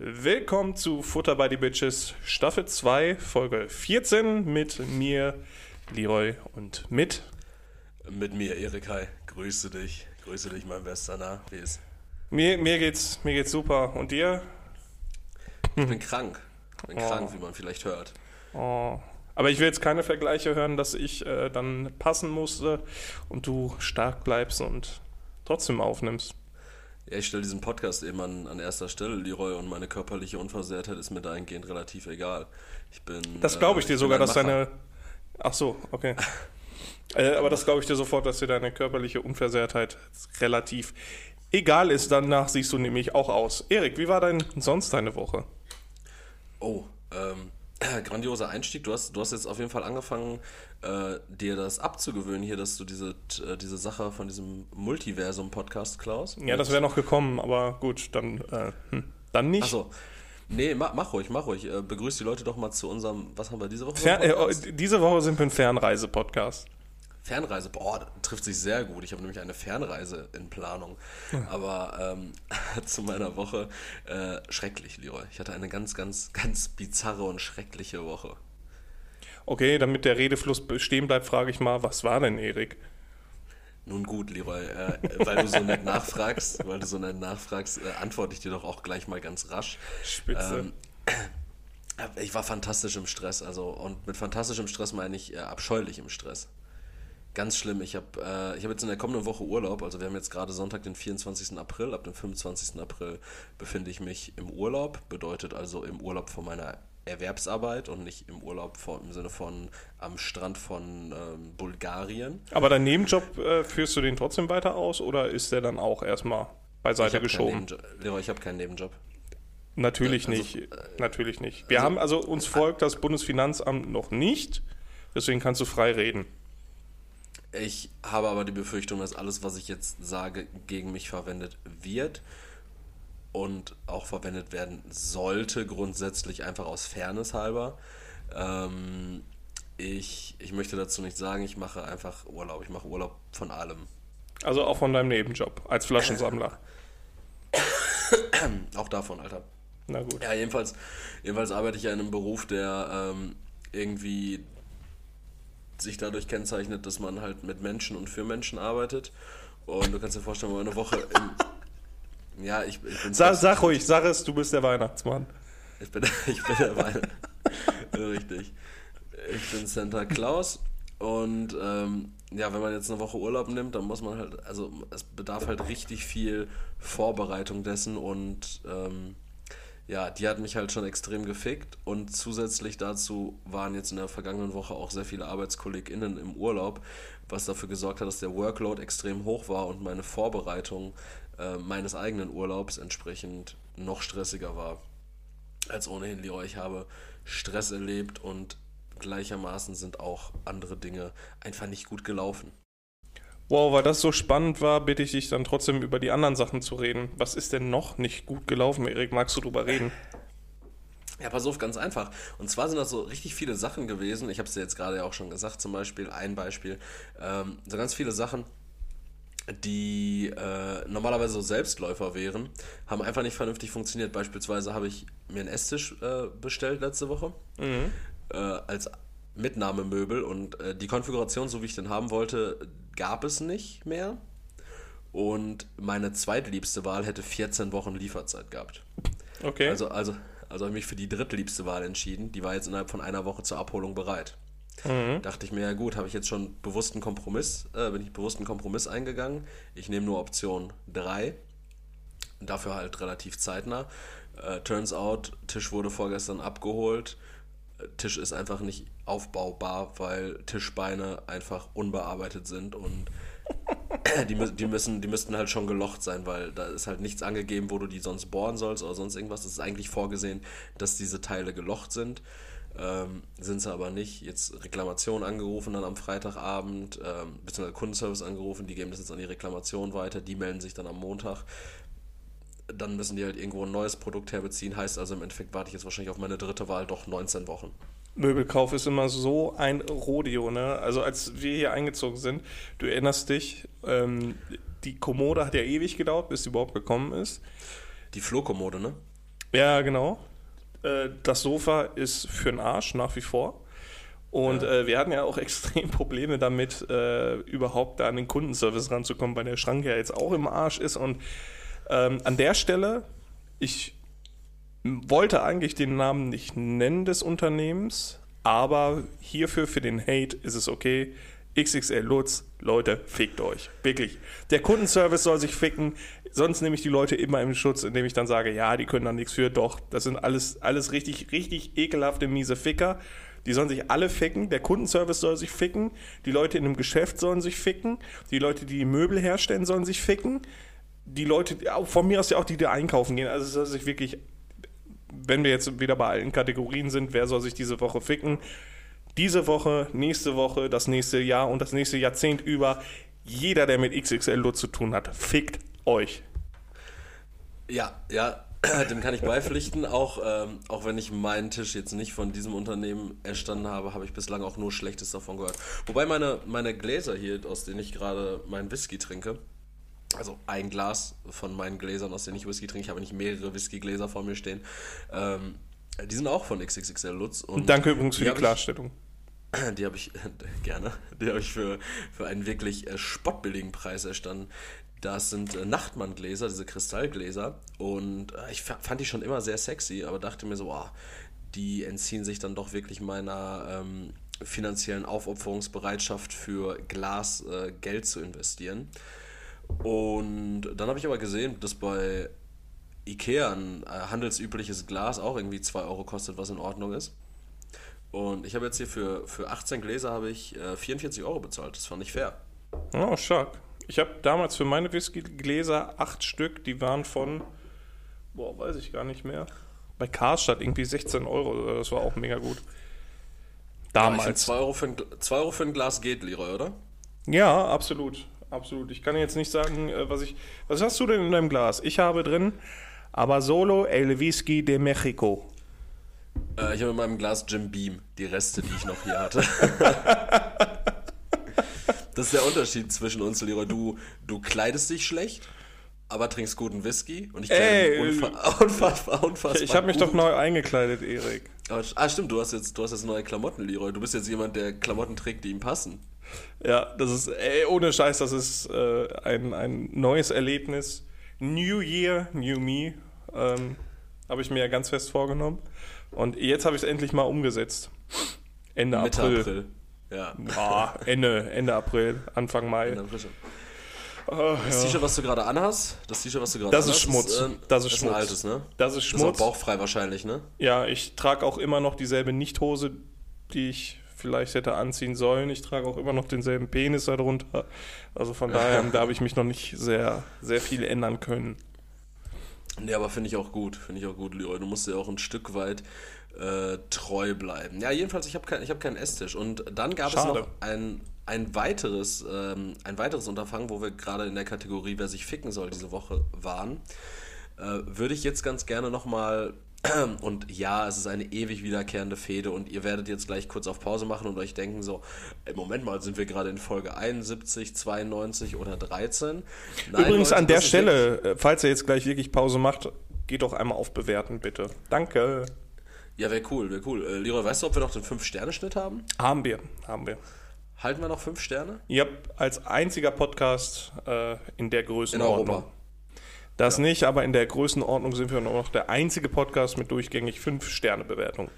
Willkommen zu Futter by the Bitches, Staffel 2, Folge 14 mit mir, Leroy und mit. Mit mir, Erik, hi. Grüße dich. Grüße dich, mein Bester. Na, wie ist? Mir, mir, geht's, mir geht's super. Und dir? Ich bin krank. Ich bin Oh. krank, wie man vielleicht hört. Oh. Aber ich will jetzt keine Vergleiche hören, dass ich äh, dann passen musste und du stark bleibst und trotzdem aufnimmst. Ja, ich stelle diesen Podcast eben an, an erster Stelle, Leroy, und meine körperliche Unversehrtheit ist mir dahingehend relativ egal. Ich bin. Das glaube ich äh, dir bin sogar, dass deine. Ach so, okay. äh, aber das glaube ich dir sofort, dass dir deine körperliche Unversehrtheit relativ egal ist. Danach siehst du nämlich auch aus. Erik, wie war denn sonst deine Woche? Oh, ähm, grandioser Einstieg. Du hast, du hast jetzt auf jeden Fall angefangen, äh, dir das abzugewöhnen hier, dass du diese, äh, diese Sache von diesem Multiversum-Podcast klaust. Ja, das wäre noch gekommen, aber gut, dann, äh, hm, dann nicht. Achso. Nee, mach, mach ruhig, mach ruhig. Äh, begrüß die Leute doch mal zu unserem, was haben wir diese Woche? für Fer einen äh, diese Woche sind wir ein Fernreise-Podcast. Fernreise, boah, trifft sich sehr gut. Ich habe nämlich eine Fernreise in Planung. Aber ähm, zu meiner Woche äh, schrecklich, Leroy. Ich hatte eine ganz, ganz, ganz bizarre und schreckliche Woche. Okay, damit der Redefluss bestehen bleibt, frage ich mal, was war denn, Erik? Nun gut, Leroy, äh, weil du so nett nachfragst, weil du so nett nachfragst, äh, antworte ich dir doch auch gleich mal ganz rasch. Spitze. Ähm, Ich war fantastisch im Stress, also und mit fantastischem Stress meine ich äh, abscheulich im Stress. Ganz schlimm. Ich habe äh, ich hab jetzt in der kommenden Woche Urlaub. Also wir haben jetzt gerade Sonntag, den 24. April. Ab dem 25. April befinde ich mich im Urlaub. Bedeutet also im Urlaub von meiner Erwerbsarbeit und nicht im Urlaub von, im Sinne von am Strand von ähm, Bulgarien. Aber dein Nebenjob, äh, führst du den trotzdem weiter aus oder ist der dann auch erstmal beiseite geschoben? Leroy, ich habe keinen Nebenjob. Natürlich Also, nicht. Natürlich nicht. Wir haben also uns folgt das Bundesfinanzamt noch nicht, deswegen kannst du frei reden. Ich habe aber die Befürchtung, dass alles, was ich jetzt sage, gegen mich verwendet wird und auch verwendet werden sollte, grundsätzlich einfach aus Fairness halber. Ähm, ich, ich möchte dazu nicht sagen, ich mache einfach Urlaub. Ich mache Urlaub von allem. Also auch von deinem Nebenjob als Flaschensammler. Auch davon, Alter. Na gut. Ja, jedenfalls, jedenfalls arbeite ich ja in einem Beruf, der ähm, irgendwie sich dadurch kennzeichnet, dass man halt mit Menschen und für Menschen arbeitet. Und du kannst dir vorstellen, wenn man eine Woche im, Ja, ich, ich bin Sag, sag ruhig, sag es, du bist der Weihnachtsmann. Ich bin, ich bin der Wein. Richtig. Ich bin Santa Claus und ähm, ja, wenn man jetzt eine Woche Urlaub nimmt, dann muss man halt, also es bedarf halt richtig viel Vorbereitung dessen und ähm, ja, die hat mich halt schon extrem gefickt und zusätzlich dazu waren jetzt in der vergangenen Woche auch sehr viele ArbeitskollegInnen im Urlaub, was dafür gesorgt hat, dass der Workload extrem hoch war und meine Vorbereitung äh, meines eigenen Urlaubs entsprechend noch stressiger war als ohnehin, Leroy. Ich habe Stress erlebt und gleichermaßen sind auch andere Dinge einfach nicht gut gelaufen. Wow, weil das so spannend war, bitte ich dich dann trotzdem über die anderen Sachen zu reden. Was ist denn noch nicht gut gelaufen, Erik? Magst du drüber reden? Ja, pass auf, ganz einfach. Und zwar sind das so richtig viele Sachen gewesen. Ich habe es dir jetzt gerade ja auch schon gesagt, zum Beispiel ein Beispiel. Ähm, so ganz viele Sachen, die äh, normalerweise so Selbstläufer wären, haben einfach nicht vernünftig funktioniert. Beispielsweise habe ich mir einen Esstisch äh, bestellt letzte Woche äh, als Mitnahmemöbel und äh, die Konfiguration, so wie ich den haben wollte, gab es nicht mehr. Und meine zweitliebste Wahl hätte 14 Wochen Lieferzeit gehabt. Okay. Also, also, also habe ich mich für die drittliebste Wahl entschieden. Die war jetzt innerhalb von einer Woche zur Abholung bereit. Dachte ich mir, ja gut, habe ich jetzt schon bewussten Kompromiss, äh, bin ich bewussten Kompromiss eingegangen. Ich nehme nur Option 3. Dafür halt relativ zeitnah. Äh, turns out, Tisch wurde vorgestern abgeholt. Tisch ist einfach nicht aufbaubar, weil Tischbeine einfach unbearbeitet sind und die, die, müssen, die müssten halt schon gelocht sein, weil da ist halt nichts angegeben, wo du die sonst bohren sollst oder sonst irgendwas. Es ist eigentlich vorgesehen, dass diese Teile gelocht sind. Ähm, sind sie aber nicht. Jetzt Reklamation angerufen dann am Freitagabend, ähm, beziehungsweise Kundenservice angerufen, die geben das jetzt an die Reklamation weiter, die melden sich dann am Montag. Dann müssen die halt irgendwo ein neues Produkt herbeziehen. Heißt also im Endeffekt warte ich jetzt wahrscheinlich auf meine dritte Wahl doch 19 Wochen. Möbelkauf ist immer so ein Rodeo, ne? Also als wir hier eingezogen sind, du erinnerst dich, ähm, die Kommode hat ja ewig gedauert, bis sie überhaupt gekommen ist. Die Flohkommode, ne? Ja, genau. Äh, das Sofa ist für den Arsch nach wie vor. Und ja. äh, wir hatten ja auch extrem Probleme damit, äh, überhaupt da an den Kundenservice ranzukommen, weil der Schrank ja jetzt auch im Arsch ist. Und ähm, an der Stelle, ich wollte eigentlich den Namen nicht nennen des Unternehmens, aber hierfür, für den Hate, ist es okay. XXL Lutz, Leute, fickt euch. Wirklich. Der Kundenservice soll sich ficken, sonst nehme ich die Leute immer im Schutz, indem ich dann sage, ja, die können da nichts für. Doch, das sind alles, alles richtig, richtig ekelhafte, miese Ficker. Die sollen sich alle ficken, der Kundenservice soll sich ficken, die Leute in einem Geschäft sollen sich ficken, die Leute, die Möbel herstellen, sollen sich ficken, die Leute, von mir aus ja auch die, die einkaufen gehen. Also es soll sich wirklich, wenn wir jetzt wieder bei allen Kategorien sind, wer soll sich diese Woche ficken? Diese Woche, nächste Woche, das nächste Jahr und das nächste Jahrzehnt über, jeder, der mit XXL zu tun hat, fickt euch. Ja, ja, dem kann ich beipflichten. Auch, ähm, auch wenn ich meinen Tisch jetzt nicht von diesem Unternehmen erstanden habe, habe ich bislang auch nur Schlechtes davon gehört. Wobei meine, meine Gläser hier, aus denen ich gerade meinen Whisky trinke, also ein Glas von meinen Gläsern, aus denen ich Whisky trinke, ich habe nicht mehrere Whiskygläser vor mir stehen, ähm, die sind auch von XXXL Lutz. Und Danke übrigens für die, die Klarstellung. Ich, die habe ich, gerne, die habe ich für, für einen wirklich äh, spottbilligen Preis erstanden. Das sind äh, Nachtmanngläser, diese Kristallgläser. Und äh, ich fand die schon immer sehr sexy, aber dachte mir so, oh, die entziehen sich dann doch wirklich meiner ähm, finanziellen Aufopferungsbereitschaft für Glas äh, Geld zu investieren. Und dann habe ich aber gesehen, dass bei Ikea ein äh, handelsübliches Glas auch irgendwie 2 Euro kostet, was in Ordnung ist. Und ich habe jetzt hier für, für 18 Gläser habe ich äh, 44 Euro bezahlt. Das fand ich fair. Oh, stark. Ich habe damals für meine Whiskygläser acht Stück, die waren von, boah, weiß ich gar nicht mehr. Bei Karstadt irgendwie 16 Euro, das war auch mega gut. Damals. 2 Euro, für ein, 2 Euro für ein Glas geht, Leroy, oder? Ja, absolut. Absolut. Ich kann jetzt nicht sagen, äh, was ich. Was hast du denn in deinem Glas? Ich habe drin aber solo el Whisky de Mexico. Äh, ich habe in meinem Glas Jim Beam, die Reste, die ich noch hier hatte. Das ist der Unterschied zwischen uns, Leroy. Du, du kleidest dich schlecht, aber trinkst guten Whisky und ich kleide unfassbar, unfassbar, unfassbar Ich habe mich doch neu eingekleidet, Erik. ah, stimmt, du hast, jetzt, du hast jetzt neue Klamotten, Leroy. Du bist jetzt jemand, der Klamotten trägt, die ihm passen. Ja, das ist, ey, ohne Scheiß, das ist äh, ein, ein neues Erlebnis. New Year, New Me, ähm, habe ich mir ja ganz fest vorgenommen. Und jetzt habe ich es endlich mal umgesetzt. Ende Mitte April. April. Ja. Boah, Ende, Ende April, Anfang Mai. Ende April Oh, das ja. T-Shirt, was du gerade anhast, das T-Shirt, was du gerade anhast, ist Schmutz. Ist, äh, das ist, das Schmutz. ein altes, ne? Das ist Schmutz. Das ist auch bauchfrei wahrscheinlich, ne? Ja, ich trage auch immer noch dieselbe Nichthose, die ich vielleicht hätte anziehen sollen. Ich trage auch immer noch denselben Penis darunter. Also von daher, da habe ich mich noch nicht sehr, sehr viel ändern können. Nee, aber finde ich auch gut, finde ich auch gut, Leroy. Du musst ja auch ein Stück weit äh, treu bleiben. Ja, jedenfalls, ich habe kein, hab keinen Esstisch. Und dann gab Schade. es noch ein, ein, weiteres, ähm, ein weiteres Unterfangen, wo wir gerade in der Kategorie, wer sich ficken soll, diese Woche waren. Äh, würde ich jetzt ganz gerne nochmal und ja, es ist eine ewig wiederkehrende Fehde und ihr werdet jetzt gleich kurz auf Pause machen und euch denken so, ey, Moment mal, sind wir gerade in Folge 71, 92 oder 13? Nein, Übrigens Leute, an der Stelle, äh, falls ihr jetzt gleich wirklich Pause macht, geht doch einmal auf Bewerten, bitte. Danke. Ja, wäre cool, wäre cool. Äh, Leroy, weißt du, ob wir noch den 5-Sterne-Schnitt haben? Haben wir, haben wir. Halten wir noch 5 Sterne? Ja, als einziger Podcast äh, in der Größenordnung. In Europa. Das ja. nicht, aber in der Größenordnung sind wir noch der einzige Podcast mit durchgängig 5-Sterne-Bewertung.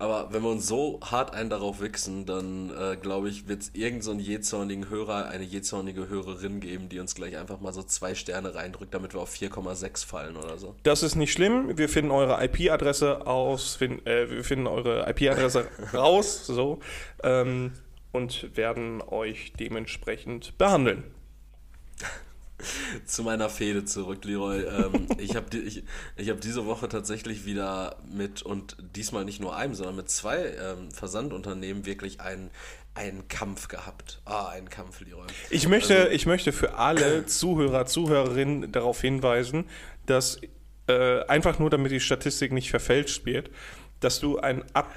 Aber wenn wir uns so hart einen darauf wichsen, dann äh, glaube ich, wird es irgendeinen so jähzornigen Hörer, eine jähzornige Hörerin geben, die uns gleich einfach mal so zwei Sterne reindrückt, damit wir auf 4,6 fallen oder so. Das ist nicht schlimm. Wir finden eure IP-Adresse aus, find, äh, wir finden eure IP-Adresse raus, so, ähm, und werden euch dementsprechend behandeln. zu meiner Fehde zurück, Leroy. Ähm, ich habe ich, ich hab diese Woche tatsächlich wieder mit, und diesmal nicht nur einem, sondern mit zwei ähm, Versandunternehmen wirklich einen, einen Kampf gehabt. Ah, einen Kampf, Leroy. Ich möchte, also, ich möchte für alle Zuhörer, Zuhörerinnen darauf hinweisen, dass äh, einfach nur, damit die Statistik nicht verfälscht wird, dass du ein ab,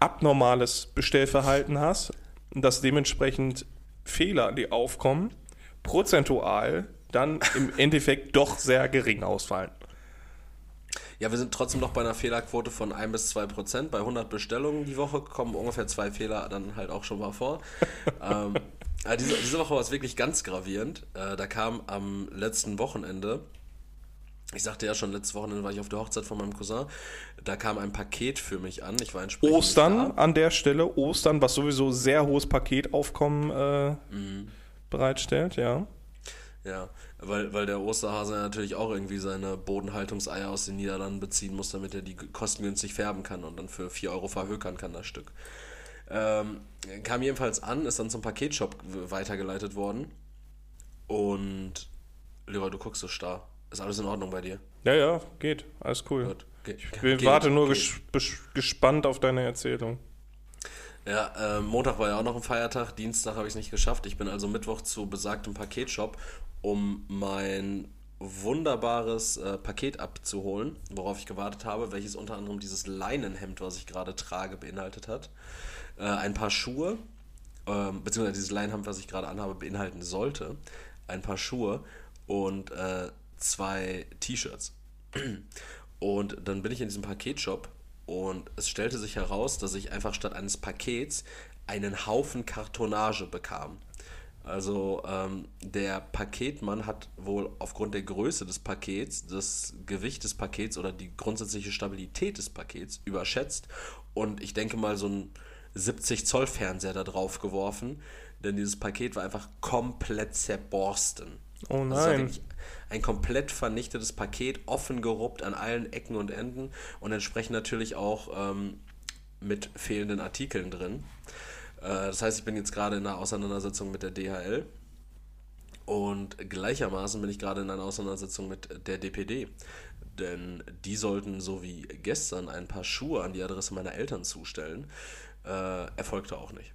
abnormales Bestellverhalten hast und dass dementsprechend Fehler, die aufkommen, prozentual dann im Endeffekt doch sehr gering ausfallen. Ja, wir sind trotzdem noch bei einer Fehlerquote von 1 bis 2 Prozent. Bei 100 Bestellungen die Woche kommen ungefähr zwei Fehler dann halt auch schon mal vor. ähm, also diese, diese, Woche war es wirklich ganz gravierend. Äh, da kam am letzten Wochenende, ich sagte ja schon, letztes Wochenende war ich auf der Hochzeit von meinem Cousin, da kam ein Paket für mich an. Ich war entsprechend Ostern an der Stelle, Ostern, was sowieso sehr hohes Paketaufkommen äh, mhm. bereitstellt, ja. Ja, weil, weil der Osterhase natürlich auch irgendwie seine Bodenhaltungseier aus den Niederlanden beziehen muss, damit er die kostengünstig färben kann und dann für 4 Euro verhökern kann, das Stück. Ähm, kam jedenfalls an, ist dann zum Paketshop weitergeleitet worden. Und Leroy, du guckst so starr. Ist alles in Ordnung bei dir? Ja, ja, geht. Alles cool. Gut. Ge ich warte nur ges gespannt auf deine Erzählung. Ja, äh, Montag war ja auch noch ein Feiertag, Dienstag habe ich es nicht geschafft. Ich bin also Mittwoch zu besagtem Paketshop, um mein wunderbares äh, Paket abzuholen, worauf ich gewartet habe, welches unter anderem dieses Leinenhemd, was ich gerade trage, beinhaltet hat äh, ein paar Schuhe, äh, beziehungsweise dieses Leinenhemd, was ich gerade anhabe, beinhalten sollte, ein paar Schuhe und äh, zwei T-Shirts. Und dann bin ich in diesem Paketshop und es stellte sich heraus, dass ich einfach statt eines Pakets einen Haufen Kartonage bekam. Also ähm, der Paketmann hat wohl aufgrund der Größe des Pakets, das Gewicht des Pakets oder die grundsätzliche Stabilität des Pakets überschätzt. Und ich denke mal, so ein 70 Zoll Fernseher da drauf geworfen, denn dieses Paket war einfach komplett zerborsten. Oh nein. Ein komplett vernichtetes Paket, offen geruppt an allen Ecken und Enden und entsprechend natürlich auch ähm, mit fehlenden Artikeln drin. Äh, das heißt, ich bin jetzt gerade in einer Auseinandersetzung mit der DHL und gleichermaßen bin ich gerade in einer Auseinandersetzung mit der DPD. Denn die sollten so wie gestern ein paar Schuhe an die Adresse meiner Eltern zustellen äh, erfolgte auch nicht.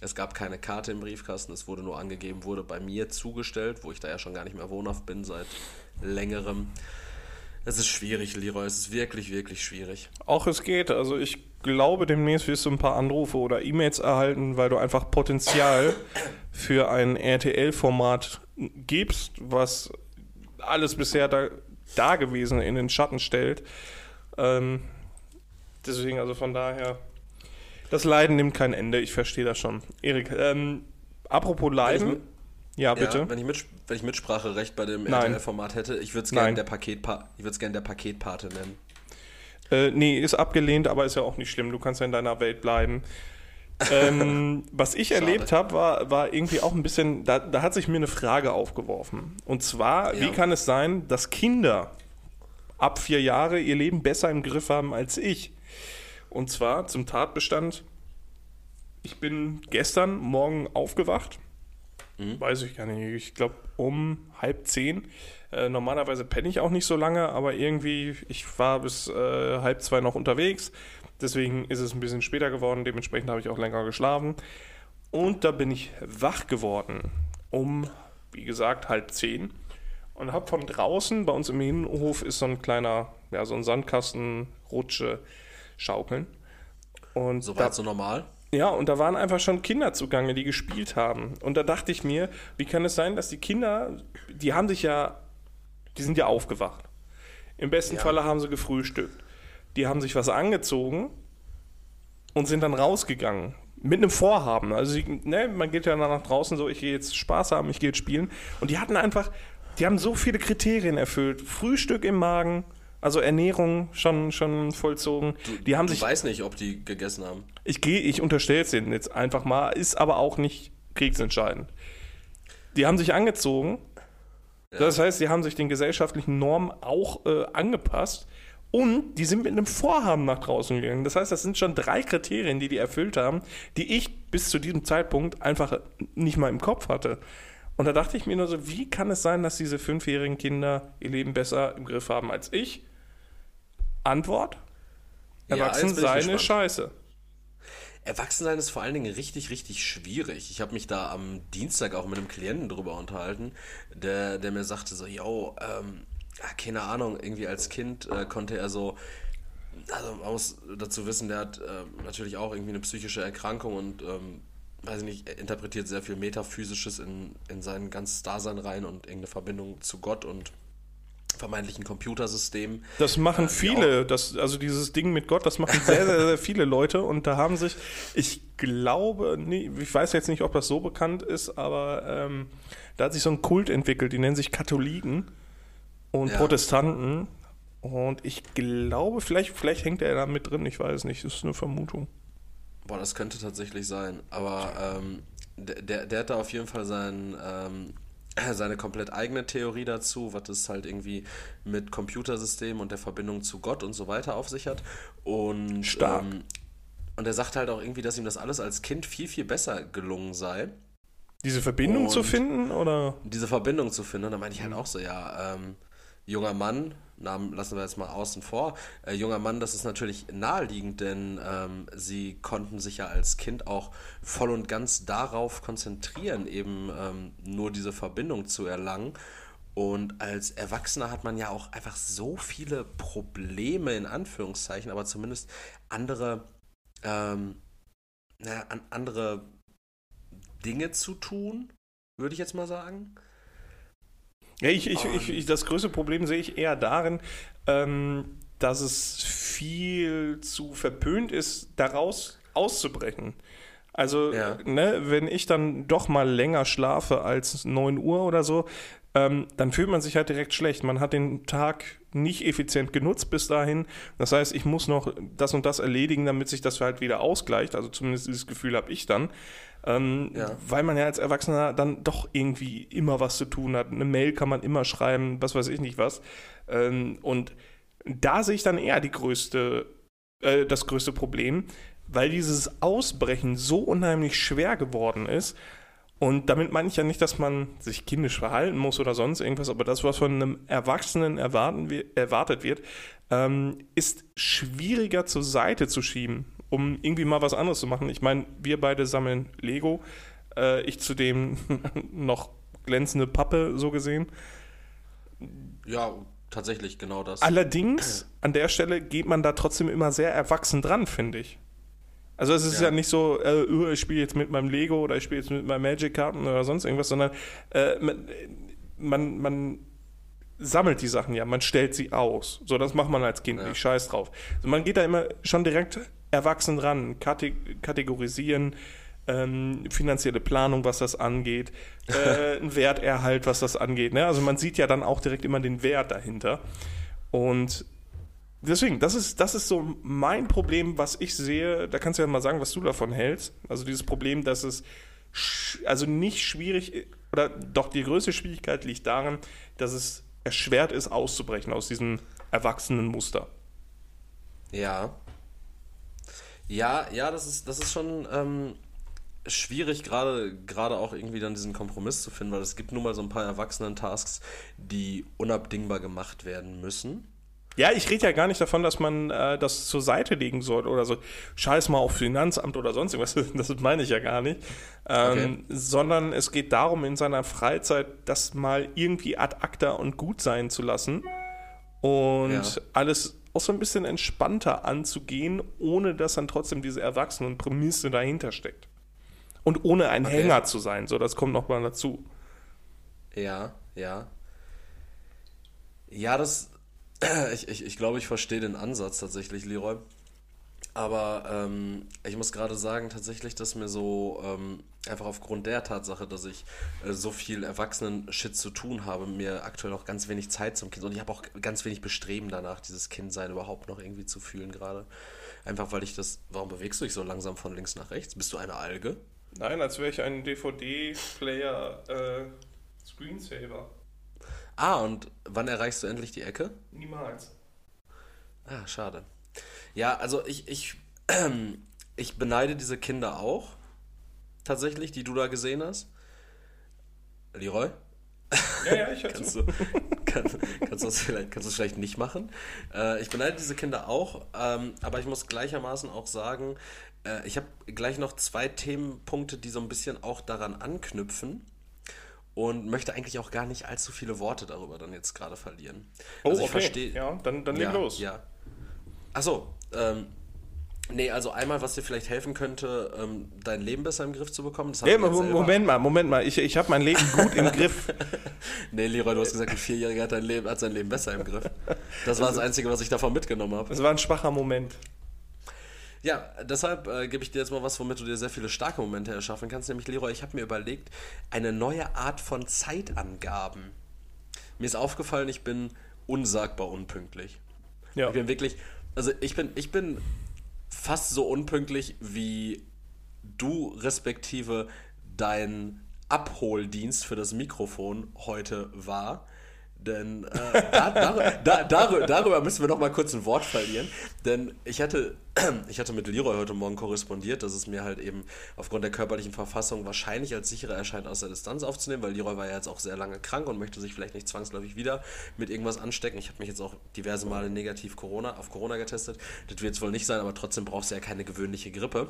Es gab keine Karte im Briefkasten, es wurde nur angegeben, wurde bei mir zugestellt, wo ich da ja schon gar nicht mehr wohnhaft bin seit längerem. Es ist schwierig, Leroy, es ist wirklich, wirklich schwierig. Auch es geht, also ich glaube, demnächst wirst du ein paar Anrufe oder E-Mails erhalten, weil du einfach Potenzial für ein RTL-Format gibst, was alles bisher da, Dagewesene in den Schatten stellt. Ähm, deswegen, also von daher das Leiden nimmt kein Ende, ich verstehe das schon. Erik, ähm, apropos Leiden. Ja, bitte. Ja, wenn, ich mit, wenn ich Mitspracherecht bei dem RTL-Format hätte, ich würde es gerne der, Paketpa gern der Paketpate nennen. Äh, nee, ist abgelehnt, aber ist ja auch nicht schlimm. Du kannst ja in deiner Welt bleiben. ähm, was ich Schade. erlebt habe, war, war irgendwie auch ein bisschen, da, da hat sich mir eine Frage aufgeworfen. Und zwar, ja. wie kann es sein, dass Kinder ab vier Jahre ihr Leben besser im Griff haben als ich? Und zwar zum Tatbestand, ich bin gestern Morgen aufgewacht. Mhm. Weiß ich gar nicht. Ich glaube um halb zehn. Äh, normalerweise penne ich auch nicht so lange, aber irgendwie, ich war bis äh, halb zwei noch unterwegs. Deswegen ist es ein bisschen später geworden. Dementsprechend habe ich auch länger geschlafen. Und da bin ich wach geworden. Um, wie gesagt, halb zehn. Und habe von draußen, bei uns im Innenhof ist so ein kleiner, ja, so ein Sandkasten, Rutsche schaukeln. Und so weit so normal? Ja, und da waren einfach schon Kinder zugange, die gespielt haben. Und da dachte ich mir, wie kann es sein, dass die Kinder, die haben sich ja, die sind ja aufgewacht. Im besten ja. Falle haben sie gefrühstückt. Die haben sich was angezogen und sind dann rausgegangen. Mit einem Vorhaben. Also, ne, man geht ja nach draußen so, ich gehe jetzt Spaß haben, ich gehe jetzt spielen. Und die hatten einfach, die haben so viele Kriterien erfüllt. Frühstück im Magen, also Ernährung schon, schon vollzogen. Du, die haben du sich, weiß nicht, ob die gegessen haben. Ich gehe, ich unterstelle es denen jetzt einfach mal, ist aber auch nicht kriegsentscheidend. Die haben sich angezogen. Ja. Das heißt, sie haben sich den gesellschaftlichen Normen auch äh, angepasst. Und die sind mit einem Vorhaben nach draußen gegangen. Das heißt, das sind schon drei Kriterien, die die erfüllt haben, die ich bis zu diesem Zeitpunkt einfach nicht mal im Kopf hatte. Und da dachte ich mir nur so, wie kann es sein, dass diese fünfjährigen Kinder ihr Leben besser im Griff haben als ich? Antwort? Erwachsen ja, sein ist scheiße. Erwachsensein ist vor allen Dingen richtig, richtig schwierig. Ich habe mich da am Dienstag auch mit einem Klienten drüber unterhalten, der, der mir sagte so, yo, ähm, keine Ahnung, irgendwie als Kind äh, konnte er so, also man muss dazu wissen, der hat äh, natürlich auch irgendwie eine psychische Erkrankung und, ähm, weiß ich nicht, er interpretiert sehr viel Metaphysisches in, in sein ganzes Dasein rein und irgendeine Verbindung zu Gott und vermeintlichen Computersystem. Das machen äh, viele, das, also dieses Ding mit Gott, das machen sehr, sehr, sehr viele Leute und da haben sich, ich glaube, nee, ich weiß jetzt nicht, ob das so bekannt ist, aber ähm, da hat sich so ein Kult entwickelt, die nennen sich Katholiken und ja. Protestanten und ich glaube, vielleicht, vielleicht hängt er da mit drin, ich weiß nicht, das ist eine Vermutung. Boah, das könnte tatsächlich sein, aber ähm, der, der hat da auf jeden Fall seinen ähm, seine komplett eigene Theorie dazu, was es halt irgendwie mit Computersystemen und der Verbindung zu Gott und so weiter auf sich hat. Und, Stark. Ähm, und er sagt halt auch irgendwie, dass ihm das alles als Kind viel, viel besser gelungen sei. Diese Verbindung und zu finden, oder? Diese Verbindung zu finden. Und da meine ich halt auch so, ja, ähm, junger Mann, Namen lassen wir jetzt mal außen vor. Äh, junger Mann, das ist natürlich naheliegend, denn ähm, sie konnten sich ja als Kind auch voll und ganz darauf konzentrieren, eben ähm, nur diese Verbindung zu erlangen. Und als Erwachsener hat man ja auch einfach so viele Probleme, in Anführungszeichen, aber zumindest andere, ähm, naja, an, andere Dinge zu tun, würde ich jetzt mal sagen. Ich, ich, ich, das größte Problem sehe ich eher darin, ähm, dass es viel zu verpönt ist, daraus auszubrechen. Also, ja. ne, wenn ich dann doch mal länger schlafe als 9 Uhr oder so, ähm, dann fühlt man sich halt direkt schlecht. Man hat den Tag nicht effizient genutzt bis dahin. Das heißt, ich muss noch das und das erledigen, damit sich das halt wieder ausgleicht. Also zumindest dieses Gefühl habe ich dann. Ähm, ja. Weil man ja als Erwachsener dann doch irgendwie immer was zu tun hat. Eine Mail kann man immer schreiben, was weiß ich nicht was. Ähm, und da sehe ich dann eher die größte, äh, das größte Problem, weil dieses Ausbrechen so unheimlich schwer geworden ist. Und damit meine ich ja nicht, dass man sich kindisch verhalten muss oder sonst irgendwas, aber das, was von einem Erwachsenen erwarten, erwartet wird, ähm, ist schwieriger zur Seite zu schieben um irgendwie mal was anderes zu machen. Ich meine, wir beide sammeln Lego. Äh, ich zudem noch glänzende Pappe, so gesehen. Ja, tatsächlich, genau das. Allerdings, an der Stelle geht man da trotzdem immer sehr erwachsen dran, finde ich. Also es ist ja, ja nicht so, äh, oh, ich spiele jetzt mit meinem Lego oder ich spiele jetzt mit meinen Magic-Karten oder sonst irgendwas, sondern äh, man, man sammelt die Sachen ja, man stellt sie aus. So, das macht man als Kind, ja. ich scheiß drauf. Also man geht da immer schon direkt erwachsen ran, kategorisieren, ähm, finanzielle Planung, was das angeht, äh, ein Werterhalt, was das angeht. Ne? Also man sieht ja dann auch direkt immer den Wert dahinter. Und deswegen, das ist, das ist so mein Problem, was ich sehe. Da kannst du ja mal sagen, was du davon hältst. Also dieses Problem, dass es also nicht schwierig oder doch die größte Schwierigkeit liegt darin, dass es erschwert ist, auszubrechen aus diesem erwachsenen Muster. Ja. Ja, ja, das ist, das ist schon ähm, schwierig, gerade gerade auch irgendwie dann diesen Kompromiss zu finden, weil es gibt nun mal so ein paar Erwachsenen-Tasks, die unabdingbar gemacht werden müssen. Ja, ich rede ja gar nicht davon, dass man äh, das zur Seite legen soll oder so. Scheiß mal auf Finanzamt oder sonst irgendwas. Das meine ich ja gar nicht. Ähm, okay. Sondern es geht darum, in seiner Freizeit das mal irgendwie ad acta und gut sein zu lassen und ja. alles auch so ein bisschen entspannter anzugehen, ohne dass dann trotzdem diese Erwachsenen-Prämisse dahinter steckt. Und ohne ein okay. Hänger zu sein, so das kommt nochmal dazu. Ja, ja. Ja, das. Ich, ich, ich glaube, ich verstehe den Ansatz tatsächlich, Leroy. Aber ähm, ich muss gerade sagen, tatsächlich, dass mir so ähm, einfach aufgrund der Tatsache, dass ich äh, so viel Erwachsenen-Shit zu tun habe, mir aktuell auch ganz wenig Zeit zum Kind und ich habe auch ganz wenig Bestreben danach, dieses Kindsein überhaupt noch irgendwie zu fühlen gerade. Einfach weil ich das. Warum bewegst du dich so langsam von links nach rechts? Bist du eine Alge? Nein, als wäre ich ein DVD-Player äh, Screensaver. Ah, und wann erreichst du endlich die Ecke? Niemals. Ah, schade. Ja, also ich, ich, ich beneide diese Kinder auch. Tatsächlich, die du da gesehen hast. Leroy? Ja, ja, ich kannst, du, kann, kannst, du vielleicht, kannst du es vielleicht nicht machen. Äh, ich beneide diese Kinder auch, ähm, aber ich muss gleichermaßen auch sagen, äh, ich habe gleich noch zwei Themenpunkte, die so ein bisschen auch daran anknüpfen und möchte eigentlich auch gar nicht allzu viele Worte darüber dann jetzt gerade verlieren. Oh, also ich okay. verstehe. Ja, dann, dann leg ja, los. Ja. Achso, ähm, Nee, also einmal, was dir vielleicht helfen könnte, ähm, dein Leben besser im Griff zu bekommen. Hey, Moment mal, Moment mal. Ich, ich habe mein Leben gut im Griff. nee, Leroy, du hast gesagt, ein Vierjähriger hat, Leben, hat sein Leben besser im Griff. Das war das Einzige, was ich davon mitgenommen habe. Es war ein schwacher Moment. Ja, deshalb äh, gebe ich dir jetzt mal was, womit du dir sehr viele starke Momente erschaffen kannst. Nämlich, Leroy, ich habe mir überlegt, eine neue Art von Zeitangaben. Mir ist aufgefallen, ich bin unsagbar unpünktlich. Ja. Ich bin wirklich, also ich bin, ich bin fast so unpünktlich wie du respektive dein Abholdienst für das Mikrofon heute war. Denn äh, da, da, dar, darüber müssen wir noch mal kurz ein Wort verlieren. Denn ich hatte, ich hatte mit Leroy heute Morgen korrespondiert, dass es mir halt eben aufgrund der körperlichen Verfassung wahrscheinlich als sicherer erscheint, aus der Distanz aufzunehmen, weil Leroy war ja jetzt auch sehr lange krank und möchte sich vielleicht nicht zwangsläufig wieder mit irgendwas anstecken. Ich habe mich jetzt auch diverse Male negativ Corona, auf Corona getestet. Das wird es wohl nicht sein, aber trotzdem brauchst du ja keine gewöhnliche Grippe.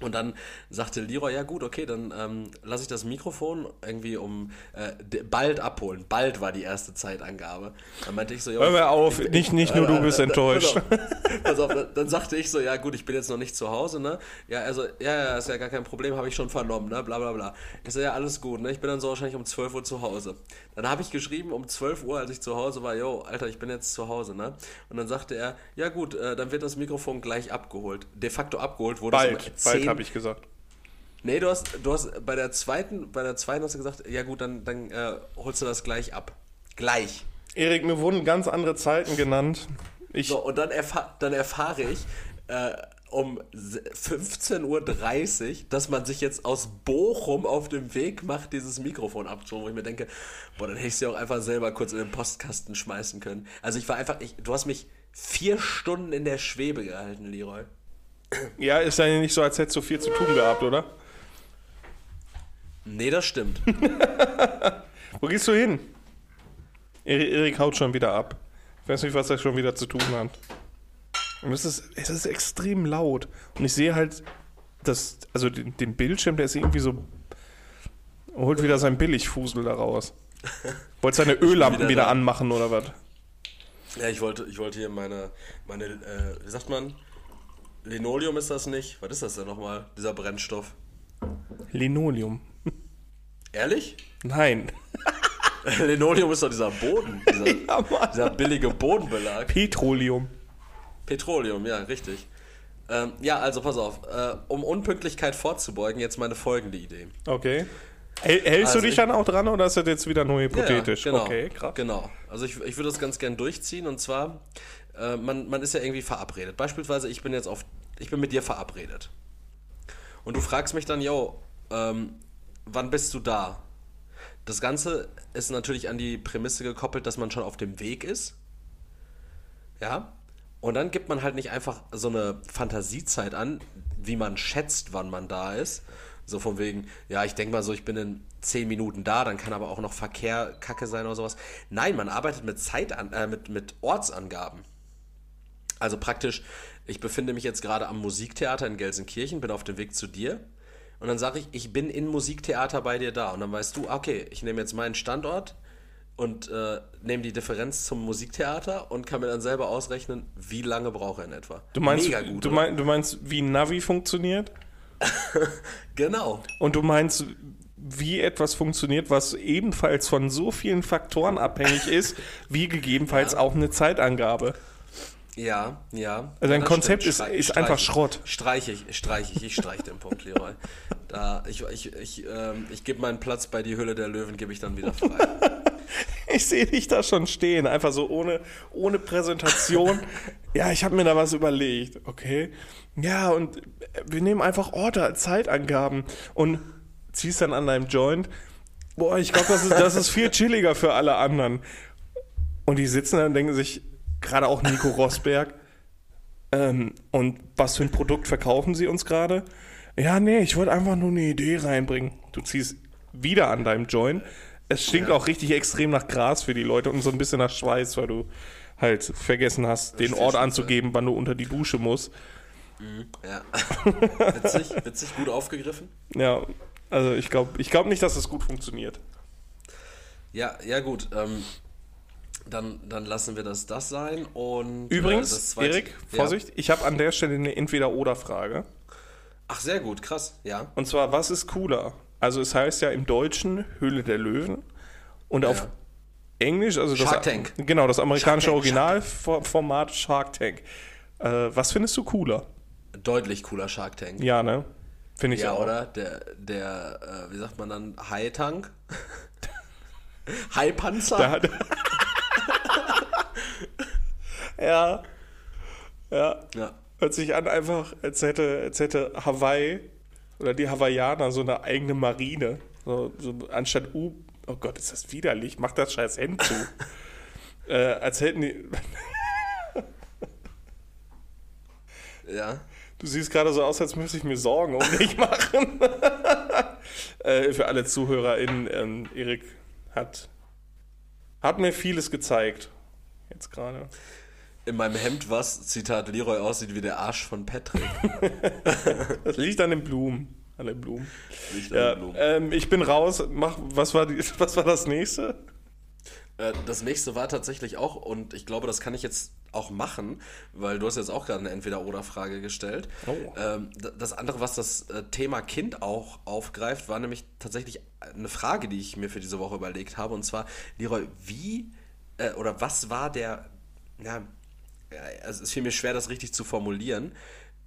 Und dann sagte Leroy, ja gut, okay, dann ähm, lasse ich das Mikrofon irgendwie um äh, bald abholen. Bald war die erste Zeitangabe. Dann meinte ich so, ja. Hör mir auf, ich, nicht, nicht nur äh, du bist äh, enttäuscht. Pass auf, dann, dann sagte ich so, ja gut, ich bin jetzt noch nicht zu Hause, ne? Ja, also, ja, ja, ist ja gar kein Problem, habe ich schon vernommen, ne? Bla bla bla. Ich so, ja, alles gut, ne? Ich bin dann so wahrscheinlich um 12 Uhr zu Hause. Dann habe ich geschrieben um 12 Uhr, als ich zu Hause war, yo, Alter, ich bin jetzt zu Hause, ne? Und dann sagte er, ja gut, äh, dann wird das Mikrofon gleich abgeholt. De facto abgeholt wurde bald, es um 10 bald habe ich gesagt. Nee, du hast, du hast bei der zweiten, bei der zweiten hast du gesagt, ja gut, dann, dann äh, holst du das gleich ab. Gleich. Erik, mir wurden ganz andere Zeiten genannt. Ich so, und dann, erfahr, dann erfahre ich äh, um 15.30 Uhr, dass man sich jetzt aus Bochum auf dem Weg macht, dieses Mikrofon abzuholen, wo ich mir denke, boah, dann hätte ich es ja auch einfach selber kurz in den Postkasten schmeißen können. Also ich war einfach, ich, du hast mich vier Stunden in der Schwebe gehalten, Leroy. Ja, ist ja nicht so, als hättest du viel zu tun gehabt, oder? Nee, das stimmt. Wo gehst du hin? Erik haut schon wieder ab. Ich weiß nicht, was er schon wieder zu tun hat. Und es ist, es ist extrem laut. Und ich sehe halt, das, also den, den Bildschirm, der ist irgendwie so. holt wieder sein Billigfusel da raus. Wollt seine Öllampen wieder, wieder anmachen oder was? Ja, ich wollte, ich wollte hier meine, meine äh, wie sagt man? Linoleum ist das nicht? Was ist das denn nochmal, dieser Brennstoff? Linoleum. Ehrlich? Nein. Linoleum ist doch dieser Boden, dieser, ja, dieser billige Bodenbelag. Petroleum. Petroleum, ja, richtig. Ähm, ja, also pass auf. Äh, um Unpünktlichkeit vorzubeugen, jetzt meine folgende Idee. Okay. Hältst also du dich ich, dann auch dran oder ist das jetzt wieder nur hypothetisch? Ja, genau, okay, krass. Genau. Also ich, ich würde das ganz gern durchziehen und zwar, äh, man, man ist ja irgendwie verabredet. Beispielsweise, ich bin jetzt auf, ich bin mit dir verabredet. Und du fragst mich dann, yo, ähm, wann bist du da? Das Ganze ist natürlich an die Prämisse gekoppelt, dass man schon auf dem Weg ist. Ja. Und dann gibt man halt nicht einfach so eine Fantasiezeit an, wie man schätzt, wann man da ist. So von wegen, ja, ich denke mal so, ich bin in zehn Minuten da, dann kann aber auch noch Verkehr kacke sein oder sowas. Nein, man arbeitet mit Zeitan äh, mit, mit Ortsangaben. Also praktisch, ich befinde mich jetzt gerade am Musiktheater in Gelsenkirchen, bin auf dem Weg zu dir und dann sage ich, ich bin in Musiktheater bei dir da. Und dann weißt du, okay, ich nehme jetzt meinen Standort und äh, nehme die Differenz zum Musiktheater und kann mir dann selber ausrechnen, wie lange brauche er in etwa. Du meinst, Mega gut, du, mein, du meinst, wie Navi funktioniert? genau. Und du meinst, wie etwas funktioniert, was ebenfalls von so vielen Faktoren abhängig ist, wie gegebenenfalls ja. auch eine Zeitangabe. Ja, ja. Also dein Konzept ist, ist einfach Schrott. Streiche ich, streiche ich, ich streiche den Punkt, Leroy. Da, ich ich, ich, ähm, ich gebe meinen Platz bei die Hülle der Löwen, gebe ich dann wieder frei. ich sehe dich da schon stehen, einfach so ohne, ohne Präsentation. ja, ich habe mir da was überlegt, okay. Ja, und wir nehmen einfach Orte, Zeitangaben und ziehst dann an deinem Joint. Boah, ich glaube, das ist, das ist viel chilliger für alle anderen. Und die sitzen dann und denken sich, gerade auch Nico Rosberg. Ähm, und was für ein Produkt verkaufen sie uns gerade? Ja, nee, ich wollte einfach nur eine Idee reinbringen. Du ziehst wieder an deinem Joint. Es stinkt ja. auch richtig extrem nach Gras für die Leute und so ein bisschen nach Schweiß, weil du halt vergessen hast, den Ort anzugeben, wann du unter die Dusche musst. Mhm, ja. witzig, witzig, gut aufgegriffen. Ja, also ich glaube ich glaub nicht, dass das gut funktioniert. Ja, ja gut. Ähm, Dann, dann lassen wir das das sein. Und Übrigens, äh, das zweite- Erik, Vorsicht, ich habe an der Stelle eine Entweder-Oder-Frage. Ach, sehr gut, krass, ja. Und zwar, was ist cooler? Also es heißt ja im Deutschen Höhle der Löwen und auf Englisch, also das, Shark Tank. genau, das amerikanische Tank, Originalformat Shark Tank. Äh, was findest du cooler? Deutlich cooler Shark Tank. Ja, ne? Finde ich Ja, auch. oder? Der, der äh, wie sagt man dann, High-Tank? High-Panzer? Da hat ja. Ja. Ja. Hört sich an einfach, als hätte, als hätte Hawaii oder die Hawaiianer so eine eigene Marine. So, so anstatt U. Oh Gott, ist das widerlich. Mach das scheiß Hemd zu. äh, als hätten die. Ja. Du siehst gerade so aus, als müsste ich mir Sorgen um dich machen. äh, für alle ZuhörerInnen, ähm, Erik hat, hat mir vieles gezeigt. Jetzt gerade. In meinem Hemd, was, Zitat, Leroy aussieht wie der Arsch von Patrick. Das liegt an den Blumen. An den Blumen. Liegt an Ja, den Blumen. ähm, ich bin raus. Mach, was, war die, was war das nächste? Äh, das nächste war tatsächlich auch, und ich glaube, das kann ich jetzt auch machen, weil du hast jetzt auch gerade eine Entweder-Oder-Frage gestellt. Oh. Ähm, das andere, was das äh, Thema Kind auch aufgreift, war nämlich tatsächlich eine Frage, die ich mir für diese Woche überlegt habe. Und zwar, Leroy, wie äh, oder was war der, ja, also es fiel mir schwer, das richtig zu formulieren.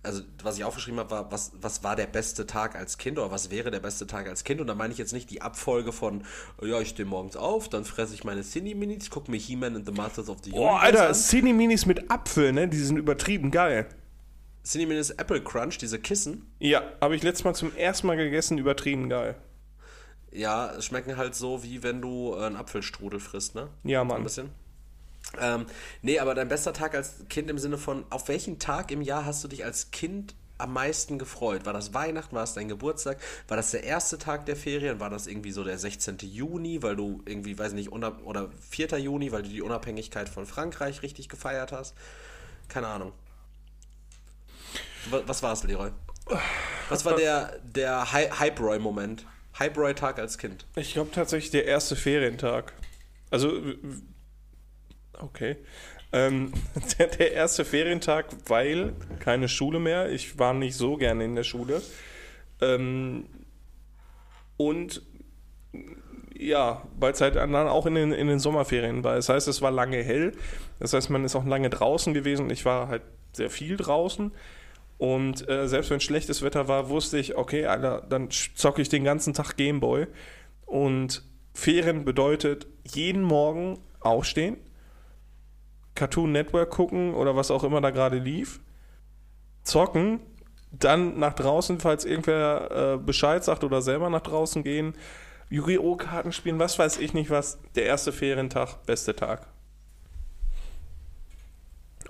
Also, was ich aufgeschrieben habe, war, was, was war der beste Tag als Kind oder was wäre der beste Tag als Kind? Und da meine ich jetzt nicht die Abfolge von, ja, ich stehe morgens auf, dann fresse ich meine Cine-Minis, gucke mir He-Man and the Masters of the Oh, Universe Alter, an. Cine-Minis mit Apfel, ne? Die sind übertrieben geil. Cine-Minis Apple Crunch, diese Kissen, Ja, habe ich letztes Mal zum ersten Mal gegessen, übertrieben geil. ja, schmecken halt so, wie wenn du äh, einen Apfelstrudel frisst, ne? Ja, Mann. ein bisschen. Ähm, nee, aber dein bester Tag als Kind im Sinne von, auf welchen Tag im Jahr hast du dich als Kind am meisten gefreut? War das Weihnachten? War es dein Geburtstag? War das der erste Tag der Ferien? War das irgendwie so der 16. Juni, weil du irgendwie, weiß nicht, oder 4. Juni, weil du die Unabhängigkeit von Frankreich richtig gefeiert hast? Keine Ahnung. Was, war es, Leroy? Was war der, der Hy Hype-Roy-Moment? Hype-Roy-Tag als Kind? Ich glaube tatsächlich der erste Ferientag. Also, okay. Ähm, der, der erste Ferientag, weil keine Schule mehr. Ich war nicht so gerne in der Schule. Ähm, und ja, weil es halt dann auch in den, in den Sommerferien war. Das heißt, es war lange hell. Das heißt, man ist auch lange draußen gewesen. Ich war halt sehr viel draußen. Und äh, selbst wenn schlechtes Wetter war, wusste ich, okay, Alter, dann zocke ich den ganzen Tag Gameboy. Und Ferien bedeutet jeden Morgen aufstehen, Cartoon Network gucken oder was auch immer da gerade lief, zocken, dann nach draußen, falls irgendwer äh, Bescheid sagt oder selber nach draußen gehen, Yu-Gi-Oh! Karten spielen, was weiß ich nicht was. Der erste Ferientag, beste Tag.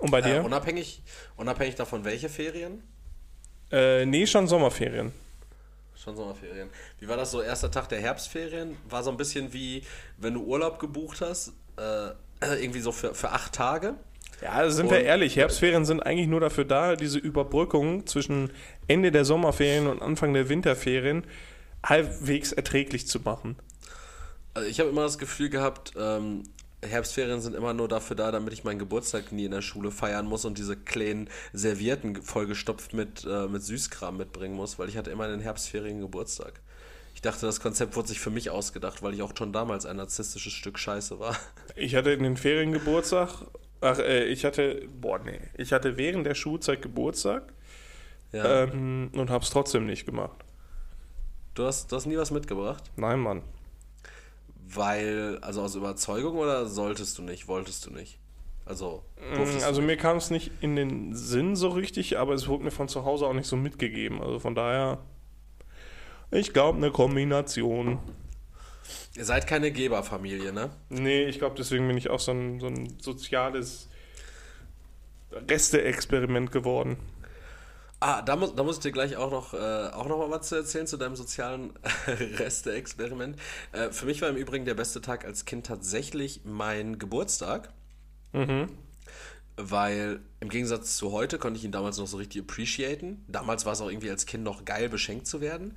Und bei Äh, dir? unabhängig, unabhängig davon, welche Ferien? Äh, nee, schon Sommerferien. Schon Sommerferien. Wie war das so? Erster Tag der Herbstferien? War so ein bisschen wie, wenn du Urlaub gebucht hast, äh, irgendwie so für, für acht Tage. Ja, also sind wir Und- ehrlich, Herbstferien sind eigentlich nur dafür da, diese Überbrückung zwischen Ende der Sommerferien und Anfang der Winterferien halbwegs erträglich zu machen. Also ich habe immer das Gefühl gehabt, ähm, Herbstferien sind immer nur dafür da, damit ich meinen Geburtstag nie in der Schule feiern muss und diese kleinen Servietten vollgestopft mit, äh, mit Süßkram mitbringen muss, weil ich hatte immer in den Herbstferien Geburtstag. Ich dachte, das Konzept wurde sich für mich ausgedacht, weil ich auch schon damals ein narzisstisches Stück Scheiße war. Ich hatte in den Ferien Geburtstag, ach, äh, ich hatte, boah, nee, ich hatte während der Schulzeit Geburtstag Ja. ähm, und hab's trotzdem nicht gemacht. Du, hast, du hast nie was mitgebracht? Nein, Mann. Weil, also aus Überzeugung oder solltest du nicht, wolltest du nicht? Also, durftest Also mir kam es nicht in den Sinn so richtig, aber es wurde mir von zu Hause auch nicht so mitgegeben. Also von daher, ich glaube, eine Kombination. Ihr seid keine Geberfamilie, ne? Nee, ich glaube, deswegen bin ich auch so ein, so ein soziales Reste-Experiment geworden. Ah, da muss, da muss ich dir gleich auch noch, äh, auch noch mal was zu erzählen zu deinem sozialen Reste-Experiment. Äh, für mich war im Übrigen der beste Tag als Kind tatsächlich mein Geburtstag. Weil im Gegensatz zu heute konnte ich ihn damals noch so richtig appreciaten. Damals war es auch irgendwie als Kind noch geil, beschenkt zu werden.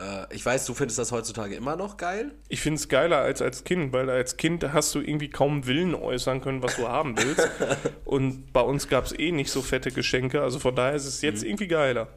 Äh, ich weiß, du findest das heutzutage immer noch geil. Ich finde es geiler als als Kind, weil als Kind hast du irgendwie kaum Willen äußern können, was du haben willst. Und bei uns gab es eh nicht so fette Geschenke, also von daher ist es jetzt mhm. irgendwie geiler.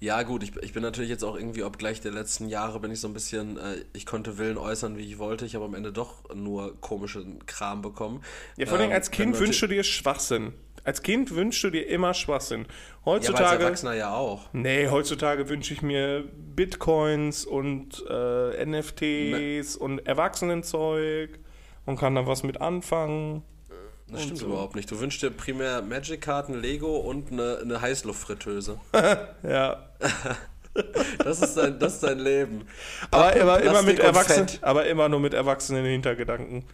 Ja, gut, ich, ich bin natürlich jetzt auch irgendwie, obgleich der letzten Jahre bin ich so ein bisschen, äh, ich konnte Willen äußern, wie ich wollte. Ich habe am Ende doch nur komischen Kram bekommen. Ja, vor allem ähm, als Kind wünschst du dir Schwachsinn. Als Kind wünschst du dir immer Schwachsinn. Heutzutage. Ja, als Erwachsener ja auch. Nee, heutzutage wünsche ich mir Bitcoins und äh, NFTs ne. und Erwachsenenzeug und kann da was mit anfangen. Das stimmt so. überhaupt nicht. Du wünschst dir primär Magic-Karten, Lego und eine, eine Heißluftfritteuse. ja. das, ist dein, das ist dein Leben. Aber immer, immer mit Erwachsenen, aber immer nur mit erwachsenen Hintergedanken.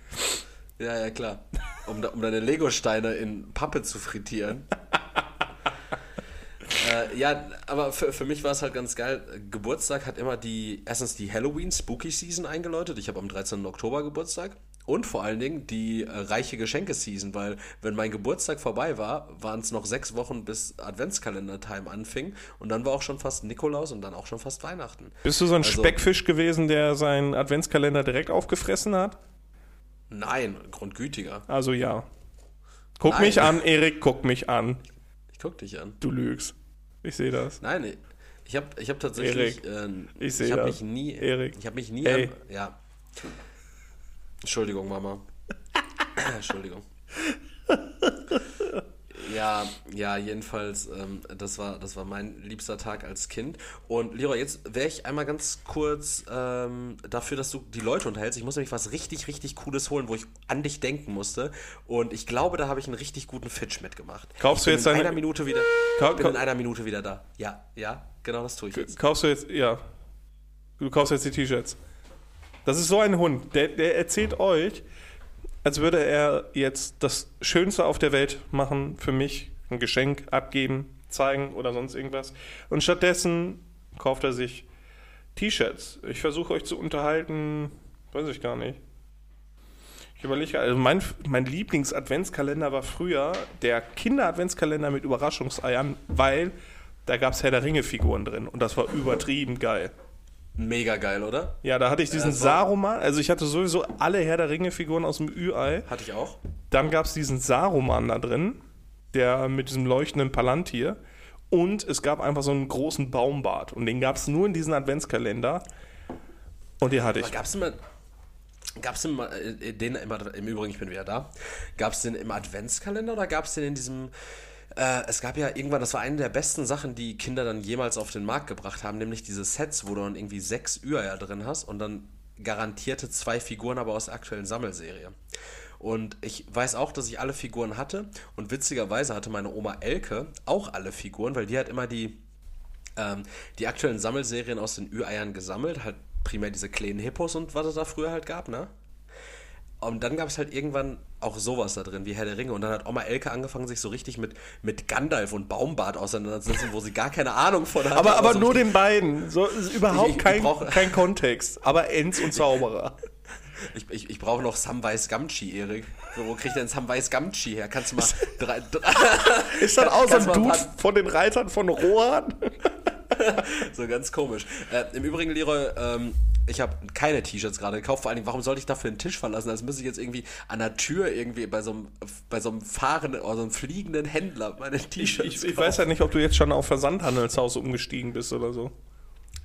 Ja, ja, klar. Um, um deine Lego-Steine in Pappe zu frittieren. äh, ja, aber für, für mich war es halt ganz geil. Geburtstag hat immer die, erstens die Halloween Spooky Season eingeläutet. Ich habe am 13. Oktober Geburtstag. Und vor allen Dingen die äh, reiche Geschenke-Season, weil wenn mein Geburtstag vorbei war, waren es noch sechs Wochen bis Adventskalender-Time anfing und dann war auch schon fast Nikolaus und dann auch schon fast Weihnachten. Bist du so ein also, Speckfisch gewesen, der seinen Adventskalender direkt aufgefressen hat? Nein, grundgütiger. Also ja. Guck Nein. mich an, Erik, guck mich an. Ich guck dich an. Du lügst. Ich sehe das. Nein, ich habe ich hab tatsächlich. Erik, äh, ich sehe das. Mich nie, Erik. Ich habe mich nie. An, ja. Entschuldigung, Mama. Entschuldigung. Ja, ja, jedenfalls, ähm, das, war, das war mein liebster Tag als Kind. Und Leroy, jetzt wäre ich einmal ganz kurz ähm, dafür, dass du die Leute unterhältst. Ich muss nämlich was richtig, richtig Cooles holen, wo ich an dich denken musste. Und ich glaube, da habe ich einen richtig guten Fitch mitgemacht. Kaufst du jetzt in einer Minute wieder? Ka bin in einer Minute wieder da. Ja, ja, genau das tue ich jetzt. Kaufst du jetzt, ja. Du kaufst jetzt die T-Shirts. Das ist so ein Hund, der, der erzählt euch, als würde er jetzt das Schönste auf der Welt machen für mich, ein Geschenk abgeben, zeigen oder sonst irgendwas. Und stattdessen kauft er sich T-Shirts. Ich versuche euch zu unterhalten, weiß ich gar nicht. Ich überlege, also mein, mein Lieblings-Adventskalender war früher der Kinder-Adventskalender mit Überraschungseiern, weil da gab es Herr der Ringe-Figuren drin und das war übertrieben geil. Mega geil, oder? Ja, da hatte ich diesen also, Saruman. Also ich hatte sowieso alle Herr der Ringe-Figuren aus dem Ü-Ei. Hatte ich auch. Dann gab es diesen Saruman da drin, der mit diesem leuchtenden Palantir. Und es gab einfach so einen großen Baumbart. Und den gab es nur in diesem Adventskalender. Und die hatte ich. Gab es immer. Gab es äh, den im, im Übrigen, ich bin wieder da. Gab es den im Adventskalender oder gab es den in diesem äh, es gab ja irgendwann, das war eine der besten Sachen, die Kinder dann jemals auf den Markt gebracht haben, nämlich diese Sets, wo du dann irgendwie sechs Üeier drin hast und dann garantierte zwei Figuren aber aus der aktuellen Sammelserie. Und ich weiß auch, dass ich alle Figuren hatte. Und witzigerweise hatte meine Oma Elke auch alle Figuren, weil die hat immer die, ähm, die aktuellen Sammelserien aus den Ü-Eiern gesammelt. Halt primär diese kleinen Hippos und was es da früher halt gab, ne? Und dann gab es halt irgendwann auch sowas da drin, wie Herr der Ringe. Und dann hat Oma Elke angefangen, sich so richtig mit, mit Gandalf und Baumbart auseinanderzusetzen, wo sie gar keine Ahnung von hat. Aber, aber, aber nur den beiden. So, überhaupt ich, ich, kein, ich kein Kontext. Aber Enz und Zauberer. Ich, ich, ich brauche noch Samwise Gamgee, Erik. Wo krieg ich denn Samwise Gamgee her? Kannst du mal. drei, drei, ist das auch so ein Dude von den Reitern von Rohan? so ganz komisch. Äh, Im Übrigen, Leroy, ähm, ich habe keine T-Shirts gerade gekauft. Vor allen Dingen, warum sollte ich dafür einen Tisch verlassen? Als müsste ich jetzt irgendwie an der Tür irgendwie bei so einem, bei so einem fahrenden oder so einem fliegenden Händler meine T-Shirts Ich, ich, ich weiß ja nicht, ob du jetzt schon auf Versandhandelshaus umgestiegen bist oder so.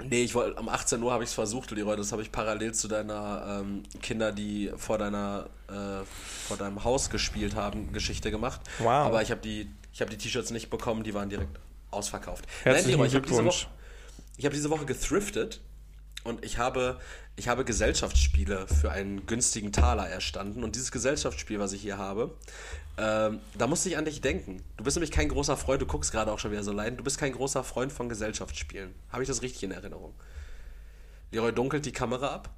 Nee, ich wollte, am 18 Uhr habe ich es versucht, Leroy. Das habe ich parallel zu deiner ähm, Kinder, die vor deiner, äh, vor deinem Haus gespielt haben, Geschichte gemacht. Wow. Aber ich habe die, ich habe die T-Shirts nicht bekommen, die waren direkt ausverkauft. Herzlichen Nein, Leroy, ich habe diese, hab diese Woche gethriftet und ich habe, ich habe Gesellschaftsspiele für einen günstigen Taler erstanden. Und dieses Gesellschaftsspiel, was ich hier habe, ähm, da musste ich an dich denken. Du bist nämlich kein großer Freund, du guckst gerade auch schon wieder so leiden, du bist kein großer Freund von Gesellschaftsspielen. Habe ich das richtig in Erinnerung? Leroy dunkelt die Kamera ab.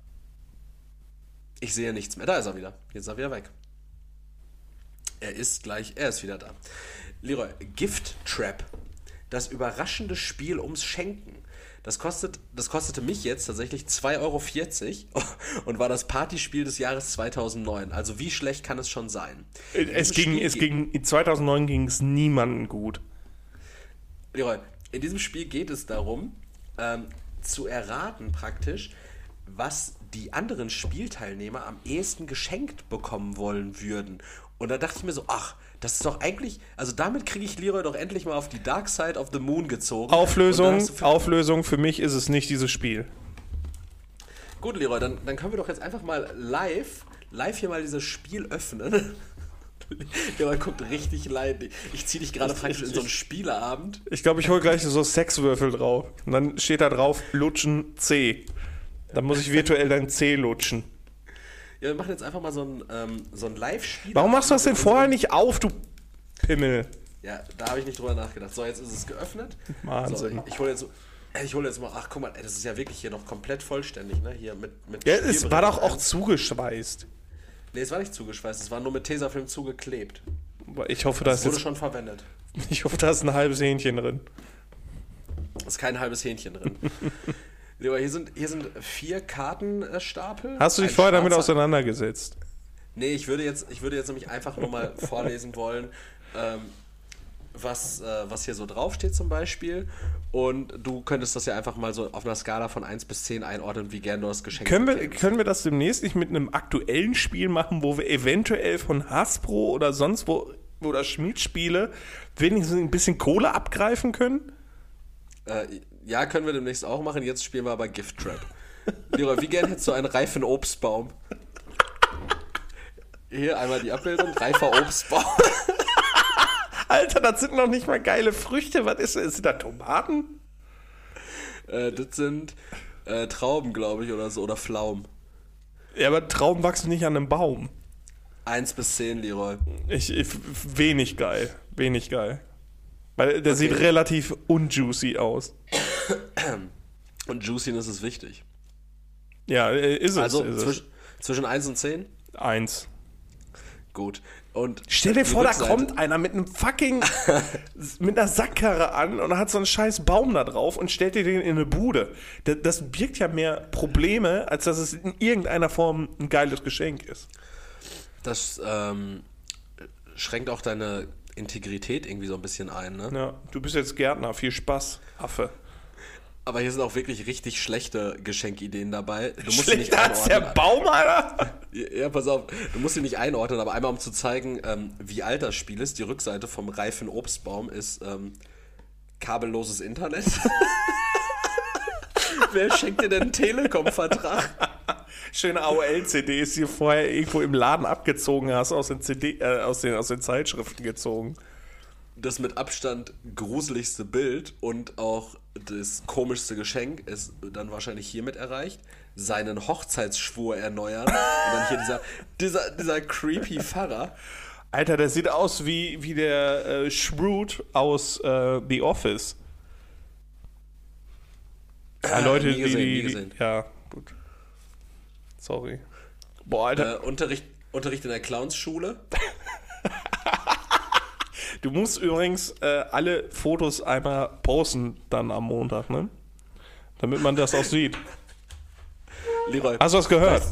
Ich sehe nichts mehr. Da ist er wieder. Jetzt ist er wieder weg. Er ist gleich, er ist wieder da. Leroy, Gift Trap. Das überraschende Spiel ums Schenken. Das, kostet, das kostete mich jetzt tatsächlich 2,40 Euro und war das Partyspiel des Jahres 2009. Also wie schlecht kann es schon sein? Es ging, es ging, in 2009 ging es niemandem gut. Leroy, in diesem Spiel geht es darum, ähm, zu erraten praktisch, was die anderen Spielteilnehmer am ehesten geschenkt bekommen wollen würden. Und da dachte ich mir so, ach, das ist doch eigentlich, also damit kriege ich Leroy doch endlich mal auf die Dark Side of the Moon gezogen. Auflösung, für Auflösung, für mich ist es nicht dieses Spiel. Gut, Leroy, dann, dann können wir doch jetzt einfach mal live, live hier mal dieses Spiel öffnen. Leroy guckt richtig leid. Ich ziehe dich gerade praktisch in so einen Spieleabend. Ich glaube, ich hole gleich so Sexwürfel drauf. Und dann steht da drauf, lutschen C. Dann muss ich virtuell dein C lutschen. Ja, wir machen jetzt einfach mal so ein, ähm, so ein Live-Spiel. Warum machst du das denn vorher nicht auf, du Pimmel? Ja, da habe ich nicht drüber nachgedacht. So, jetzt ist es geöffnet. Wahnsinn. So, ich hole jetzt, ich hole jetzt mal, ach guck mal, ey, das ist ja wirklich hier noch komplett vollständig, ne? Hier mit, mit Ja, es war doch auch zugeschweißt. Nee, es war nicht zugeschweißt, es war nur mit Tesafilm zugeklebt. Ich hoffe, da Das ist wurde jetzt, schon verwendet. ich hoffe, da ist ein halbes Hähnchen drin. ist kein halbes Hähnchen drin. Hier sind, hier sind vier Kartenstapel. Hast du dich vorher damit auseinandergesetzt? Nee, ich würde jetzt, ich würde jetzt nämlich einfach nur mal vorlesen wollen, ähm, was, äh, was hier so draufsteht zum Beispiel. Und du könntest das ja einfach mal so auf einer Skala von 1 bis 10 einordnen, wie gern du das Geschenk Können wir, können wir das demnächst nicht mit einem aktuellen Spiel machen, wo wir eventuell von Hasbro oder sonst wo oder Schmied-Spiele wenigstens ein bisschen Kohle abgreifen können? Äh, ja, können wir demnächst auch machen. Jetzt spielen wir aber Gift Trap. Leroy, wie gern hättest du einen reifen Obstbaum? Hier einmal die Abbildung, reifer Obstbaum. Alter, das sind noch nicht mal geile Früchte. Was ist das? Sind da Tomaten? Äh, das sind äh, Trauben, glaube ich, oder so, oder Pflaumen. Ja, aber Trauben wachsen nicht an einem Baum. 1 bis 10, Leroy. Ich, ich, wenig geil. Wenig geil. Weil der sieht relativ unjuicy aus. Und Juiciness ist wichtig. Ja, äh, ist es. Also ist zwisch, zwischen 1 und 10? es. Eins. Gut. Und Stell dir vor, da Rückseite- kommt einer mit einem fucking, mit einer Sackkarre an und hat so einen scheiß Baum da drauf und stellt dir den in eine Bude. Das, das birgt ja mehr Probleme, als dass es in irgendeiner Form ein geiles Geschenk ist. Das ähm, schränkt auch deine Integrität irgendwie so ein bisschen ein, ne? Ja, du bist jetzt Gärtner, viel Spaß, Affe. Aber hier sind auch wirklich richtig schlechte Geschenkideen dabei. Du musst sie nicht Schlechter als der einordnen. Baum, Alter! Ja, pass auf, du musst sie nicht einordnen, aber einmal um zu zeigen, ähm, wie alt das Spiel ist. Die Rückseite vom reifen Obstbaum ist ähm, kabelloses Internet. Wer schenkt dir denn einen Telekom-Vertrag? Schöne AOL-CDs, die du vorher irgendwo im Laden abgezogen hast, aus den, CD, äh, aus den, aus den Zeitschriften gezogen. Das mit Abstand gruseligste Bild und auch das komischste Geschenk ist dann wahrscheinlich hiermit erreicht. Seinen Hochzeitsschwur erneuern. Und dann hier dieser, dieser, dieser creepy Pfarrer. Alter, der sieht aus wie, wie der äh, Shroud aus äh, The Office. Ja, Leute, nie gesehen, die, nie die, gesehen. Ja, gut. Sorry. Boah, Alter, Äh, Unterricht, Unterricht in der Clownsschule. du musst übrigens äh, alle Fotos einmal posten dann am Montag, ne? Damit man das auch sieht. Leroy. Hast du das gehört?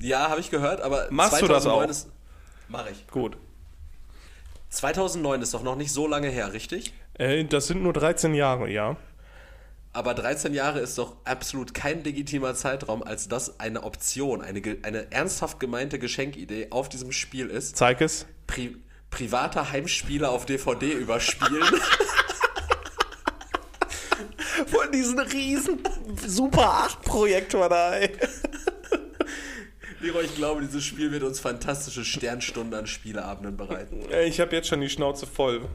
Ja, habe ich gehört, aber Machst du das auch? Ist, mach ich. Gut. 2009 ist doch noch nicht so lange her, richtig? Äh, das sind nur 13 Jahre, ja. Aber 13 Jahre ist doch absolut kein legitimer Zeitraum, als dass eine Option, eine, eine ernsthaft gemeinte Geschenkidee auf diesem Spiel ist. Zeig es. Pri private Heimspiele auf DVD überspielen. Von diesen riesen Super 8 Projektor da, ey. Leroy, ich glaube, dieses Spiel wird uns fantastische Sternstunden an Spieleabenden bereiten. Ich habe jetzt schon die Schnauze voll.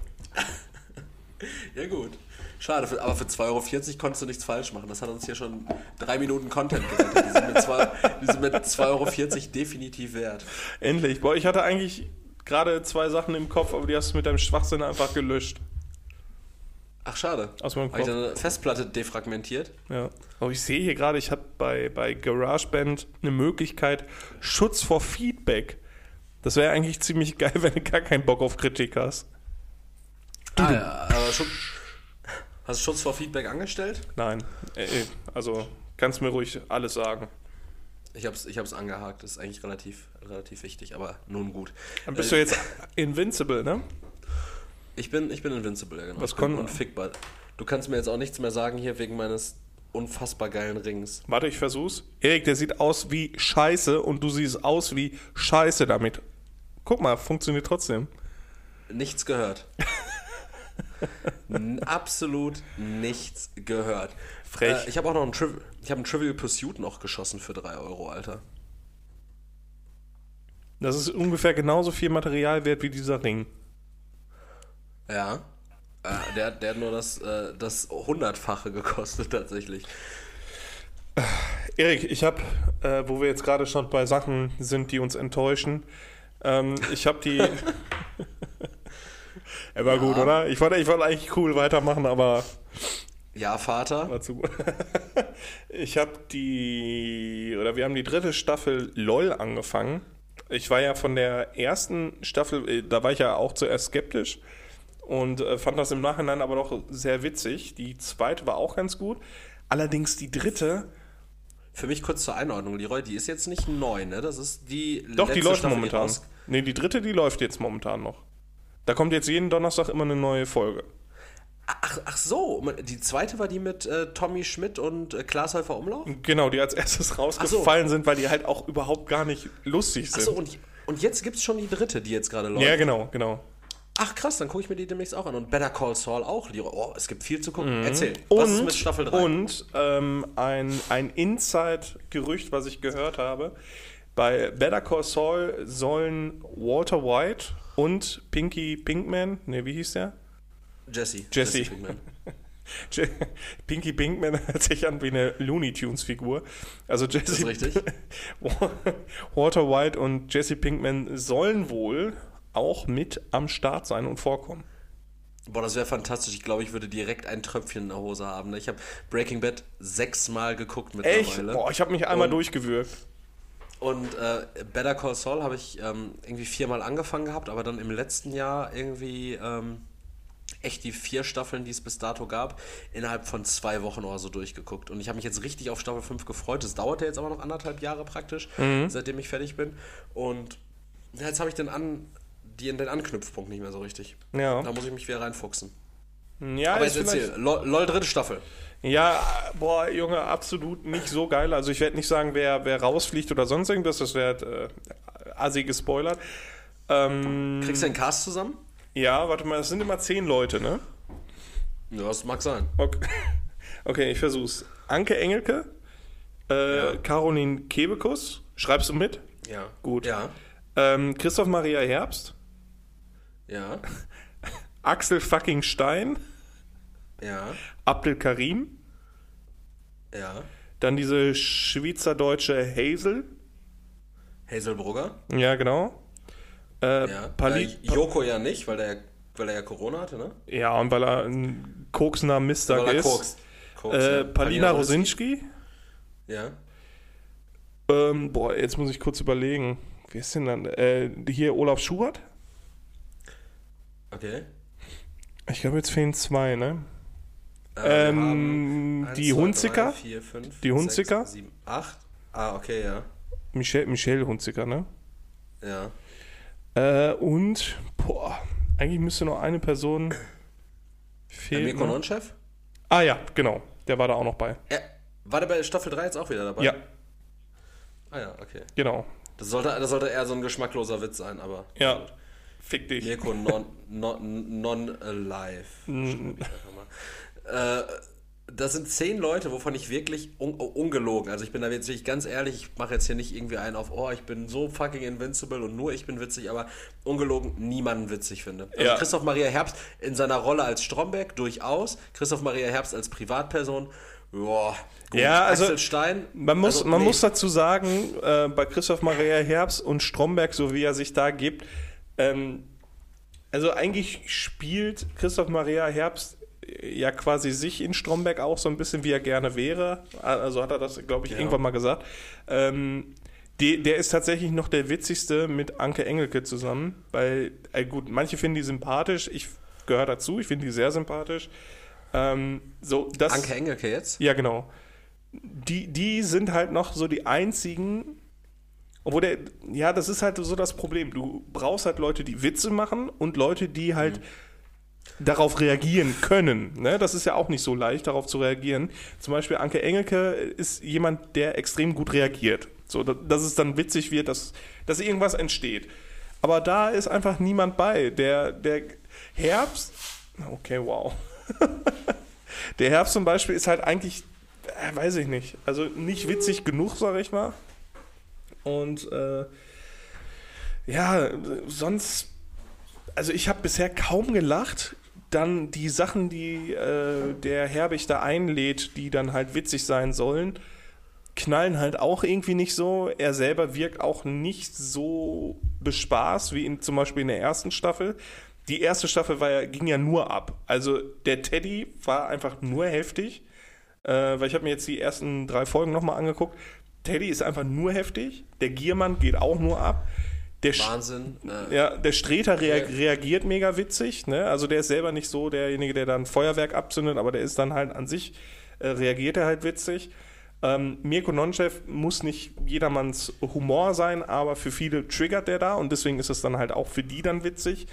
Ja gut. Schade, aber für 2,40 Euro konntest du nichts falsch machen. Das hat uns hier schon drei Minuten Content gerettet. Die sind mit 2 die sind mit 2,40 Euro definitiv wert. Endlich. Boah, ich hatte eigentlich gerade zwei Sachen im Kopf, aber die hast du mit deinem Schwachsinn einfach gelöscht. Ach, schade. Aus meinem Habe ich Kopf. deine Festplatte defragmentiert? Ja. Aber ich sehe hier gerade, ich habe bei, bei GarageBand eine Möglichkeit, Schutz vor Feedback. Das wäre eigentlich ziemlich geil, wenn du gar keinen Bock auf Kritik hast. Ah, ja, aber Schutz, hast du Schutz vor Feedback angestellt? Nein. Äh, äh, also kannst mir ruhig alles sagen. Ich habe es ich hab's angehakt. Das ist eigentlich relativ, relativ wichtig, aber nun gut. Dann bist Äh, du jetzt Invincible, ne? Ich bin, ich bin Invincible, ja genau. Was ich bin unfickbar. Du kannst mir jetzt auch nichts mehr sagen hier wegen meines unfassbar geilen Rings. Warte, ich versuch's. Erik, der sieht aus wie Scheiße und du siehst aus wie Scheiße damit. Guck mal, funktioniert trotzdem. Nichts gehört. Absolut nichts gehört. Frech. Äh, ich habe auch noch einen, Triv ich hab einen Trivial Pursuit noch geschossen für 3 Euro, Alter. Das ist ungefähr genauso viel Material wert wie dieser Ring. Ja. Äh, der, der hat nur das, äh, das Hundertfache gekostet, tatsächlich. Erik, ich habe, äh, wo wir jetzt gerade schon bei Sachen sind, die uns enttäuschen, ähm, ich habe die. Er war gut, oder? Ich wollte, ich wollte eigentlich cool weitermachen, aber Ja, Vater. Ich habe die, oder wir haben die dritte Staffel LOL angefangen. Ich war ja von der ersten Staffel, äh, da war ich ja auch zuerst skeptisch und äh, fand das im Nachhinein aber doch sehr witzig. Die zweite war auch ganz gut. Allerdings die dritte, Für mich kurz zur Einordnung, Leroy, die ist jetzt nicht neu, ne? Das ist die doch, die letzte läuft Staffel, die momentan. raus- Nee, die dritte, die läuft jetzt momentan noch. Da kommt jetzt jeden Donnerstag immer eine neue Folge. Ach, ach so, die zweite war die mit äh, Tommy Schmidt und äh, Klaas Häufer Umlauf? Genau, die als erstes rausgefallen sind, weil die halt auch überhaupt gar nicht lustig sind. Achso, und, und jetzt gibt es schon die dritte, die jetzt gerade läuft. ja, genau, genau. Ach krass, dann gucke ich mir die demnächst auch an. Und Better Call Saul auch. Oh, es gibt viel zu gucken. Erzähl, Und, was ist mit Staffel 3? und ähm, ein, ein Inside-Gerücht, was ich gehört habe. Bei Better Call Saul sollen Walter White und Pinky Pinkman, ne, wie hieß der? Jesse. Jesse. Pinkman. Je- Pinky Pinkman hört sich an wie eine Looney Tunes Figur. Also Jesse, ist richtig. Walter White und Jesse Pinkman sollen wohl auch mit am Start sein und vorkommen. Boah, das wäre fantastisch. Ich glaube, ich würde direkt ein Tröpfchen in der Hose haben. Ich habe Breaking Bad sechsmal geguckt Echt? mittlerweile. Boah, ich habe mich einmal Und- durchgewürgt. Und äh, Better Call Saul habe ich ähm, irgendwie viermal angefangen gehabt, aber dann im letzten Jahr irgendwie ähm, echt die vier Staffeln, die es bis dato gab, innerhalb von zwei Wochen oder so durchgeguckt. Und ich habe mich jetzt richtig auf Staffel 5 gefreut. Das dauert ja jetzt aber noch anderthalb Jahre praktisch, seitdem ich fertig bin. Und jetzt habe ich den, An die, den Anknüpfpunkt nicht mehr so richtig. Ja. Da muss ich mich wieder reinfuchsen. Ja, Aber jetzt erzähl. LOL, LOL dritte Staffel. Ja, boah, Junge, absolut nicht so geil. Also ich werde nicht sagen, wer, wer rausfliegt oder sonst irgendwas, das wäre äh, assi gespoilert. Ähm, Kriegst du den Cast zusammen? Ja, warte mal, das sind immer zehn Leute, ne? Ja, das mag sein. Okay, okay ich versuch's. Anke Engelke, äh, Ja. Caroline Kebekus, schreibst du mit? Ja. Gut. Ja. Ähm, Christoph Maria Herbst, Ja. Axel fucking Stein, Ja. Abdel Karim, Ja. dann diese schweizerdeutsche Hazel, Hazelbrugger. ja genau. Äh, Ja. Äh, Joko ja nicht, weil der, weil er ja Corona hatte, ne? Ja, und weil er ein koksender Mistag Weil er ist. kokst. Kokst, Äh, ja. Palina Rosinski. Ja. Ähm, boah, jetzt muss ich kurz überlegen. Wer ist denn dann? Äh, hier Olaf Schubert? Okay. Ich glaube, jetzt fehlen zwei, ne? Äh, Ähm, eins, die zwei, Hunziker? drei, vier, fünf, Die Hunziker? Sechs, sieben, acht. Ah, okay, ja. Michelle, Michelle Hunziker, ne? Ja. Äh, und, boah, eigentlich müsste noch eine Person Der fehlen. Mirko ne? Non-Chef? Ah ja, genau. Der war da auch noch bei. Ja. War der bei Staffel 3 jetzt auch wieder dabei? Ja, Ah ja, okay. genau. Das sollte, das sollte eher so ein geschmackloser Witz sein, aber. Ja. Fick dich. Mirko non, non, non alive. Mal. Äh, das sind zehn Leute, wovon ich wirklich un oh, ungelogen, also ich bin da jetzt wirklich ganz ehrlich, ich mache jetzt hier nicht irgendwie einen auf, oh, ich bin so fucking invincible und nur ich bin witzig, aber ungelogen niemanden witzig finde. Also Ja. Christoph Maria Herbst in seiner Rolle als Stromberg durchaus, Christoph Maria Herbst als Privatperson, boah, gut. Ja, also, Axel Stein, Man muss, also, man nee. muss dazu sagen, äh, bei Christoph Maria Herbst und Stromberg, so wie er sich da gibt, ähm, also eigentlich spielt Christoph Maria Herbst ja quasi sich in Stromberg auch so ein bisschen, wie er gerne wäre. Also hat er das, glaube ich, Ja. irgendwann mal gesagt. Ähm, die, der ist tatsächlich noch der witzigste mit Anke Engelke zusammen, weil, äh, gut, manche finden die sympathisch, ich gehöre dazu, ich finde die sehr sympathisch. Ähm, so, das, Anke Engelke jetzt? ja, genau. Die, die sind halt noch so die einzigen, obwohl der, ja, das ist halt so das Problem. Du brauchst halt Leute, die Witze machen und Leute, die halt darauf reagieren können. Ne? Das ist ja auch nicht so leicht, darauf zu reagieren. Zum Beispiel Anke Engelke ist jemand, der extrem gut reagiert. So, dass es dann witzig wird, dass, dass irgendwas entsteht. Aber da ist einfach niemand bei. Der, der Herbst, okay, wow. der Herbst zum Beispiel ist halt eigentlich, äh, weiß ich nicht, also nicht witzig genug, sag ich mal. Und äh, ja, sonst, also ich habe bisher kaum gelacht. Dann die Sachen, die äh, der Herbig da einlädt, die dann halt witzig sein sollen, knallen halt auch irgendwie nicht so. Er selber wirkt auch nicht so bespaßt wie in, zum Beispiel in der ersten Staffel. Die erste Staffel war ging ja nur ab. Also der Teddy war einfach nur heftig. Äh, weil ich habe mir jetzt die ersten drei Folgen nochmal angeguckt. Teddy ist einfach nur heftig. Der Giermann geht auch nur ab. Der Wahnsinn. Äh, ja, der Streter rea reagiert mega witzig. Ne? Also der ist selber nicht so derjenige, der dann Feuerwerk abzündet, aber der ist dann halt an sich, äh, reagiert er halt witzig. Ähm, Mirko Nonchev muss nicht jedermanns Humor sein, aber für viele triggert der da und deswegen ist es dann halt auch für die dann witzig.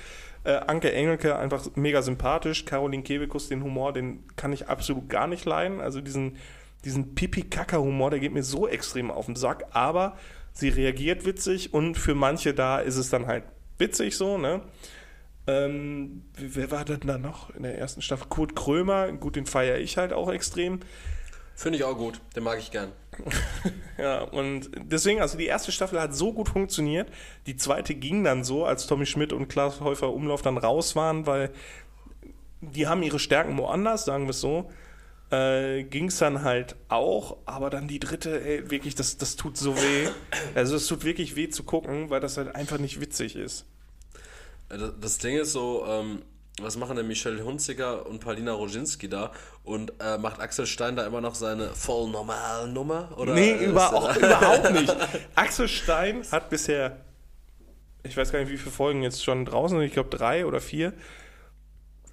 Äh, Anke Engelke einfach mega sympathisch. Caroline Kebekus, den Humor, den kann ich absolut gar nicht leiden. Also diesen, diesen Pipi-Kaka-Humor, der geht mir so extrem auf den Sack, aber sie reagiert witzig und für manche da ist es dann halt witzig so, ne? Ähm, wer war denn da noch in der ersten Staffel? Kurt Krömer, gut, den feiere ich halt auch extrem. Finde ich auch gut, den mag ich gern. ja, und deswegen, also die erste Staffel hat so gut funktioniert. Die zweite ging dann so, als Tommy Schmidt und Klaas Häufer Umlauf dann raus waren, weil die haben ihre Stärken woanders, sagen wir es so. Äh, ging es dann halt auch, aber dann die dritte, ey, wirklich, das, das tut so weh. Also es tut wirklich weh zu gucken, weil das halt einfach nicht witzig ist. Äh, das Ding ist so, ähm, was machen denn Michelle Hunziker und Paulina Roginski da? Und äh, macht Axel Stein da immer noch seine voll normalen Nummer? Oder nee, über, auch, überhaupt nicht. Axel Stein hat bisher, ich weiß gar nicht, wie viele Folgen jetzt schon draußen sind, ich glaube drei oder vier,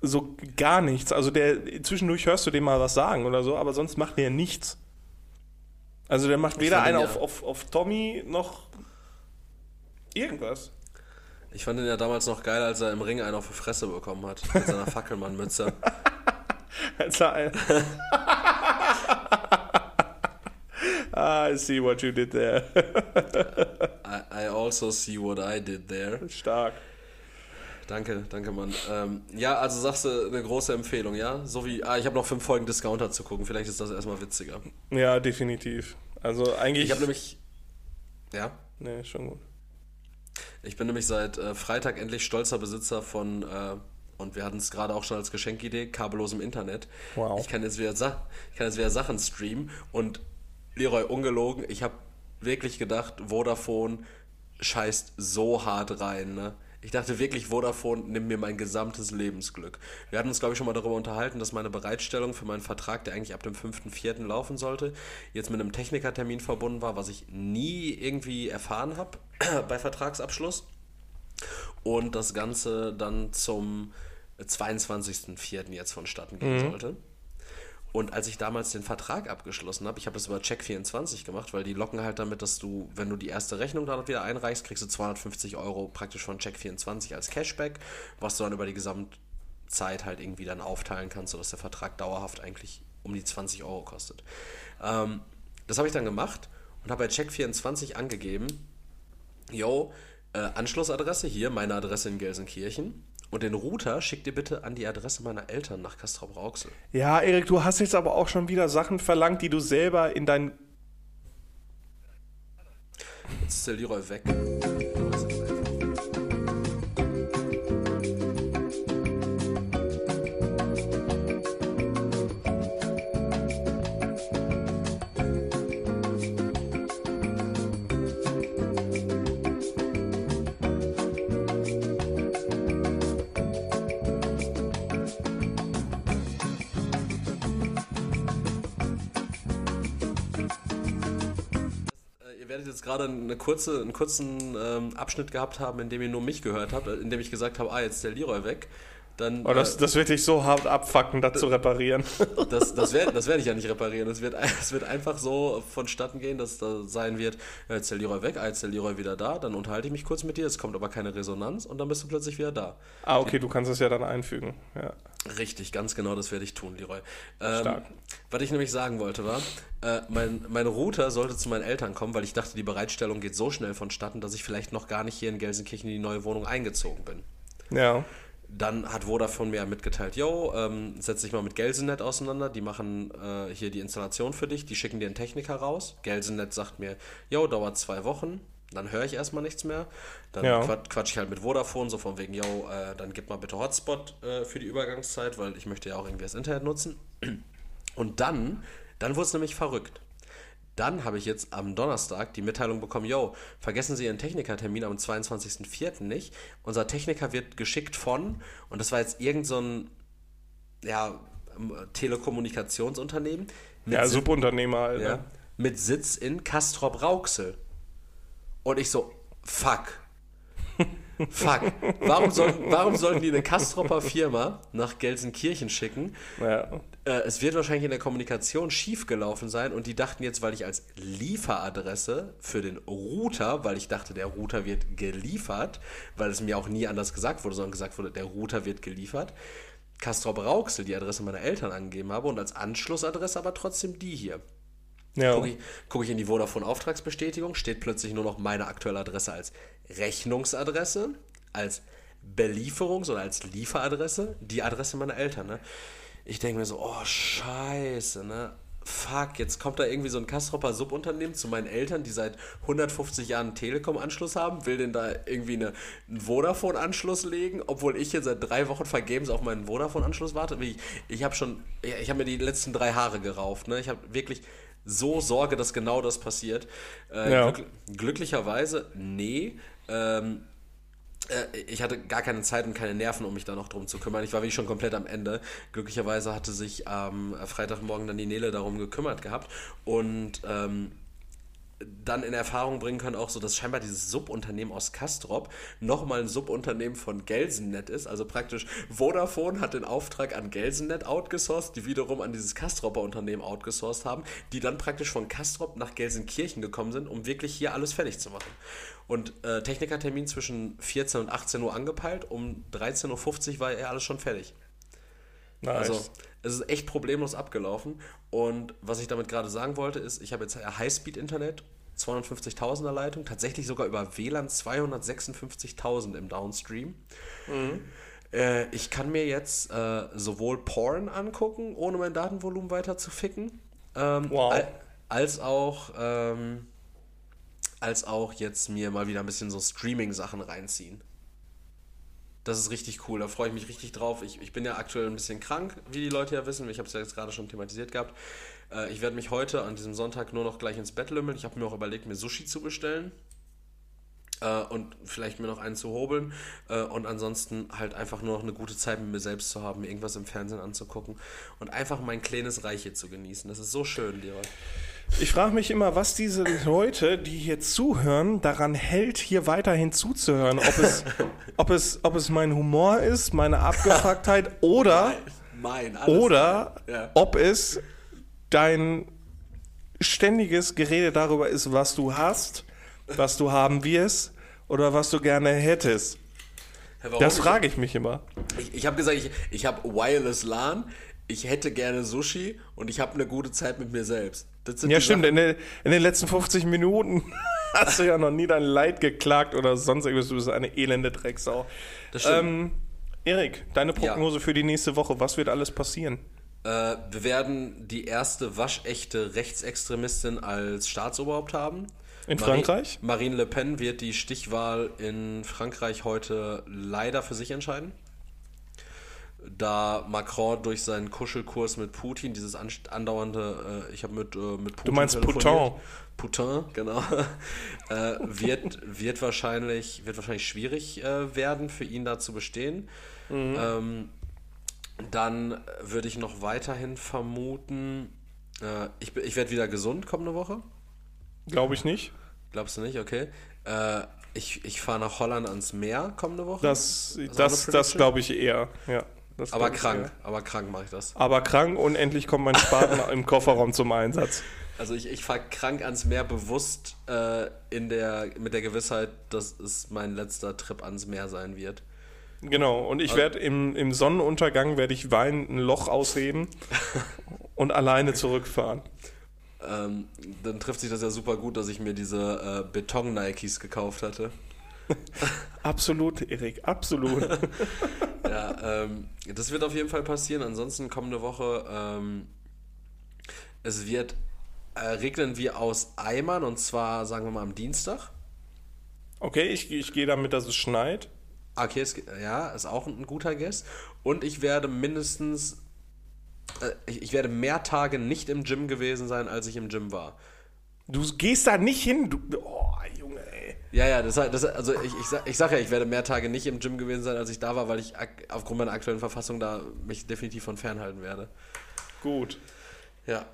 so gar nichts. Also der zwischendurch hörst du dem mal was sagen oder so, aber sonst macht der nichts. Also der macht weder einen ja. auf, auf, auf Tommy noch irgendwas. Ich fand ihn ja damals noch geil, als er im Ring einen auf die Fresse bekommen hat. Mit seiner Fackelmann-Mütze. als er ein ah, I see what you did there. I, I also see what I did there. Stark. Danke, danke, Mann. Ähm, ja, also sagst du eine große Empfehlung, ja? So wie, ah, ich habe noch fünf Folgen Discounter zu gucken, vielleicht ist das erstmal witziger. Ja, definitiv. Also eigentlich. Ich habe nämlich. Ja? Nee, schon gut. Ich bin nämlich seit äh, Freitag endlich stolzer Besitzer von, äh, und wir hatten es gerade auch schon als Geschenkidee, kabellosem Internet. Wow. Ich kann jetzt wieder, Sa ich kann jetzt wieder Sachen streamen und Leroy, ungelogen, ich habe wirklich gedacht, Vodafone scheißt so hart rein, ne? Ich dachte wirklich, Vodafone nimmt mir mein gesamtes Lebensglück. Wir hatten uns, glaube ich, schon mal darüber unterhalten, dass meine Bereitstellung für meinen Vertrag, der eigentlich ab dem 5.4. laufen sollte, jetzt mit einem Technikertermin verbunden war, was ich nie irgendwie erfahren habe bei Vertragsabschluss. Und das Ganze dann zum 22.04. jetzt vonstatten gehen mhm. sollte. Und als ich damals den Vertrag abgeschlossen habe, ich habe das über Check24 gemacht, weil die locken halt damit, dass du, wenn du die erste Rechnung dann wieder einreichst, kriegst du 250 Euro praktisch von Check24 als Cashback, was du dann über die Gesamtzeit halt irgendwie dann aufteilen kannst, sodass der Vertrag dauerhaft eigentlich um die 20 Euro kostet. Ähm, das habe ich dann gemacht und habe bei Check24 angegeben, yo, äh, Anschlussadresse hier, meine Adresse in Gelsenkirchen. Und den Router schickt ihr bitte an die Adresse meiner Eltern nach Castrop-Rauxel. Ja, Erik, du hast jetzt aber auch schon wieder Sachen verlangt, die du selber in dein. Jetzt ist der Leroy weg. Gerade eine kurze, einen kurzen ähm, Abschnitt gehabt haben, in dem ihr nur mich gehört habt, in dem ich gesagt habe, ah, jetzt ist der Leroy weg. Dann. Oh, das, äh, das wird dich so hart abfacken, das zu reparieren. das, das werde das werd ich ja nicht reparieren. Es wird, wird einfach so vonstatten gehen, dass da sein wird, ja, jetzt ist der Leroy weg, ah, jetzt ist der Leroy wieder da, dann unterhalte ich mich kurz mit dir, es kommt aber keine Resonanz und dann bist du plötzlich wieder da. ah, okay, du kannst es ja dann einfügen. Ja. Richtig, ganz genau, das werde ich tun, Leroy. Ähm, Stark. Was ich nämlich sagen wollte war, äh, mein, mein Router sollte zu meinen Eltern kommen, weil ich dachte, die Bereitstellung geht so schnell vonstatten, dass ich vielleicht noch gar nicht hier in Gelsenkirchen in die neue Wohnung eingezogen bin. Ja. Dann hat Vodafone mir mitgeteilt, yo, ähm, setz dich mal mit Gelsenet auseinander, die machen äh, hier die Installation für dich, die schicken dir einen Techniker raus. Gelsenet sagt mir, yo, dauert zwei Wochen, dann höre ich erstmal nichts mehr. Dann Ja. quat quatsch ich halt mit Vodafone, so von wegen, yo, äh, dann gib mal bitte Hotspot äh, für die Übergangszeit, weil ich möchte ja auch irgendwie das Internet nutzen. Und dann, dann wurde es nämlich verrückt. Dann habe ich jetzt am Donnerstag die Mitteilung bekommen, yo, vergessen Sie Ihren Technikertermin am 22.04. nicht. Unser Techniker wird geschickt von, und das war jetzt irgend so ein, ja, ähm, Telekommunikationsunternehmen. Ja, Subunternehmer, Alter. ja, mit Sitz in Castrop-Rauxel. Und ich so, fuck. fuck. Warum, soll, warum sollten die eine Kastropper Firma nach Gelsenkirchen schicken? Ja. Äh, es wird wahrscheinlich in der Kommunikation schiefgelaufen sein und die dachten jetzt, weil ich als Lieferadresse für den Router, weil ich dachte, der Router wird geliefert, weil es mir auch nie anders gesagt wurde, sondern gesagt wurde, der Router wird geliefert, Castrop Rauxel die Adresse meiner Eltern angegeben habe und als Anschlussadresse aber trotzdem die hier. Ja. Gucke ich, guck ich in die Vodafone-Auftragsbestätigung, steht plötzlich nur noch meine aktuelle Adresse als Rechnungsadresse, als Belieferungs- oder als Lieferadresse, die Adresse meiner Eltern. Ne? Ich denke mir so, oh scheiße, ne? Fuck, jetzt kommt da irgendwie so ein Kastropper Subunternehmen zu meinen Eltern, die seit 150 Jahren einen Telekom-Anschluss haben, will denn da irgendwie eine, einen Vodafone-Anschluss legen, obwohl ich jetzt seit drei Wochen vergebens auf meinen Vodafone-Anschluss warte. Ich, ich habe schon, ich, ich habe mir die letzten drei Haare gerauft, ne? Ich habe wirklich so Sorge, dass genau das passiert. Äh, Ja. glück, glücklicherweise, nee. Ähm, äh, ich hatte gar keine Zeit und keine Nerven, um mich da noch drum zu kümmern. Ich war wirklich schon komplett am Ende. Glücklicherweise hatte sich am Freitagmorgen dann die Nele darum gekümmert gehabt und ähm, dann in Erfahrung bringen können, auch so, dass scheinbar dieses Subunternehmen aus Kastrop nochmal ein Subunternehmen von Gelsennet ist. Also praktisch Vodafone hat den Auftrag an Gelsennet outgesourced, die wiederum an dieses Kastropper Unternehmen outgesourced haben, die dann praktisch von Kastrop nach Gelsenkirchen gekommen sind, um wirklich hier alles fertig zu machen. Und äh, Technikertermin zwischen 14 und 18 Uhr angepeilt, um 13.50 Uhr war ja alles schon fertig. Nice. Also es ist echt problemlos abgelaufen. Und was ich damit gerade sagen wollte, ist, ich habe jetzt Highspeed-Internet, 250.000er Leitung, tatsächlich sogar über WLAN 256.000 im Downstream. Äh, ich kann mir jetzt äh, sowohl Porn angucken, ohne mein Datenvolumen weiter zu ficken, ähm, Wow. al- als auch ähm, als auch jetzt mir mal wieder ein bisschen so Streaming-Sachen reinziehen. Das ist richtig cool, da freue ich mich richtig drauf. Ich, ich bin ja aktuell ein bisschen krank, wie die Leute ja wissen. Ich habe es ja jetzt gerade schon thematisiert gehabt. Äh, ich werde mich heute an diesem Sonntag nur noch gleich ins Bett lümmeln. Ich habe mir auch überlegt, mir Sushi zu bestellen. Äh, und vielleicht mir noch einen zu hobeln. Äh, und ansonsten halt einfach nur noch eine gute Zeit mit mir selbst zu haben, mir irgendwas im Fernsehen anzugucken. Und einfach mein kleines Reich hier zu genießen. Das ist so schön, Leroy. Ich frage mich immer, was diese Leute, die hier zuhören, daran hält, hier weiterhin zuzuhören. Ob es, ob es, ob es mein Humor ist, meine Abgefucktheit oder, Mein, alles. oder Ja. ob es dein ständiges Gerede darüber ist, was du hast, was du haben wirst oder was du gerne hättest. Hä, warum? Das frage ich mich immer. Ich, ich habe gesagt, ich, ich habe Wireless LAN, ich hätte gerne Sushi und ich habe eine gute Zeit mit mir selbst. Ja, stimmt. In, den- in den letzten 50 Minuten hast du ja noch nie dein Leid geklagt oder sonst irgendwas. Du bist eine elende Drecksau. Das stimmt. Ähm, Erik, deine Prognose für die nächste Woche. Was wird alles passieren? Äh, wir werden die erste waschechte Rechtsextremistin als Staatsoberhaupt haben. In Frankreich? Marine Le Pen wird die Stichwahl in Frankreich heute leider für sich entscheiden. Da Macron durch seinen Kuschelkurs mit Putin, dieses an- andauernde, äh, ich habe mit, äh, mit Putin Du meinst telefoniert. Putin, genau. äh, wird, wird, wahrscheinlich, wird wahrscheinlich schwierig äh, werden, für ihn da zu bestehen. Ähm, dann würde ich noch weiterhin vermuten, äh, ich, ich werde wieder gesund kommende Woche. Glaube ich nicht. Glaubst du nicht? Okay. Äh, Ich, ich fahre nach Holland ans Meer kommende Woche. Das, das, das Prediction. glaube ich eher. Ja, das aber krank, Eher. aber krank mache ich das. Aber krank und endlich kommt mein Spaten im Kofferraum zum Einsatz. Also ich, ich fahre krank ans Meer bewusst äh, in der, mit der Gewissheit, dass es mein letzter Trip ans Meer sein wird. Genau, und ich werde im, im Sonnenuntergang werde ich weinend ein Loch ausheben und alleine zurückfahren. Ähm, dann trifft sich das ja super gut, dass ich mir diese äh, Beton-Nikes gekauft hatte. Absolut, Erik, absolut. Ja, ähm, das wird auf jeden Fall passieren. Ansonsten kommende Woche, ähm, es wird äh, regnen wie aus Eimern und zwar, sagen wir mal, am Dienstag. Okay, ich, ich gehe damit, dass es schneit. Okay, es, ja, ist auch ein guter Guess. Und ich werde mindestens, äh, ich, ich werde mehr Tage nicht im Gym gewesen sein, als ich im Gym war. Du gehst da nicht hin. Du, oh. Ja, ja, das, das, also ich, ich, sag, ich sag ja, ich werde mehr Tage nicht im Gym gewesen sein, als ich da war, weil ich aufgrund meiner aktuellen Verfassung da mich definitiv von fernhalten werde. Gut. Ja.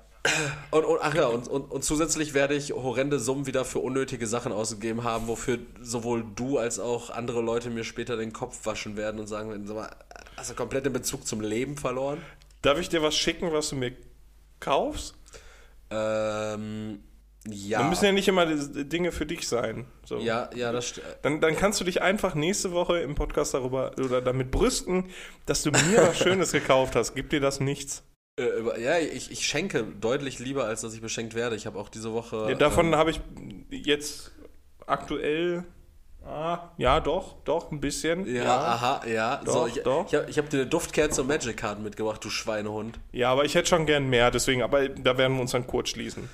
Und, und, ach ja, und, und, und zusätzlich werde ich horrende Summen wieder für unnötige Sachen ausgegeben haben, wofür sowohl du als auch andere Leute mir später den Kopf waschen werden und sagen, werden, sag mal, hast du komplett den Bezug zum Leben verloren? Darf ich dir was schicken, was du mir kaufst? Ähm, ja. Dann müssen ja nicht immer Dinge für dich sein. So. ja, ja, das st- Dann, dann kannst du dich einfach nächste Woche im Podcast darüber oder damit brüsten, dass du mir was Schönes gekauft hast. Gibt dir das nichts? äh, ja, ich, ich schenke deutlich lieber, als dass ich beschenkt werde. Ich habe auch diese Woche. Ja, davon ähm, habe ich jetzt aktuell. Ah, ja, doch, doch, ein bisschen. ja, aha, ja. so, Doch, ich doch. ich habe ich hab dir eine Duftkerze und Magic Card mitgebracht, du Schweinehund. Ja, aber ich hätte schon gern mehr, deswegen, aber da werden wir uns dann kurz schließen.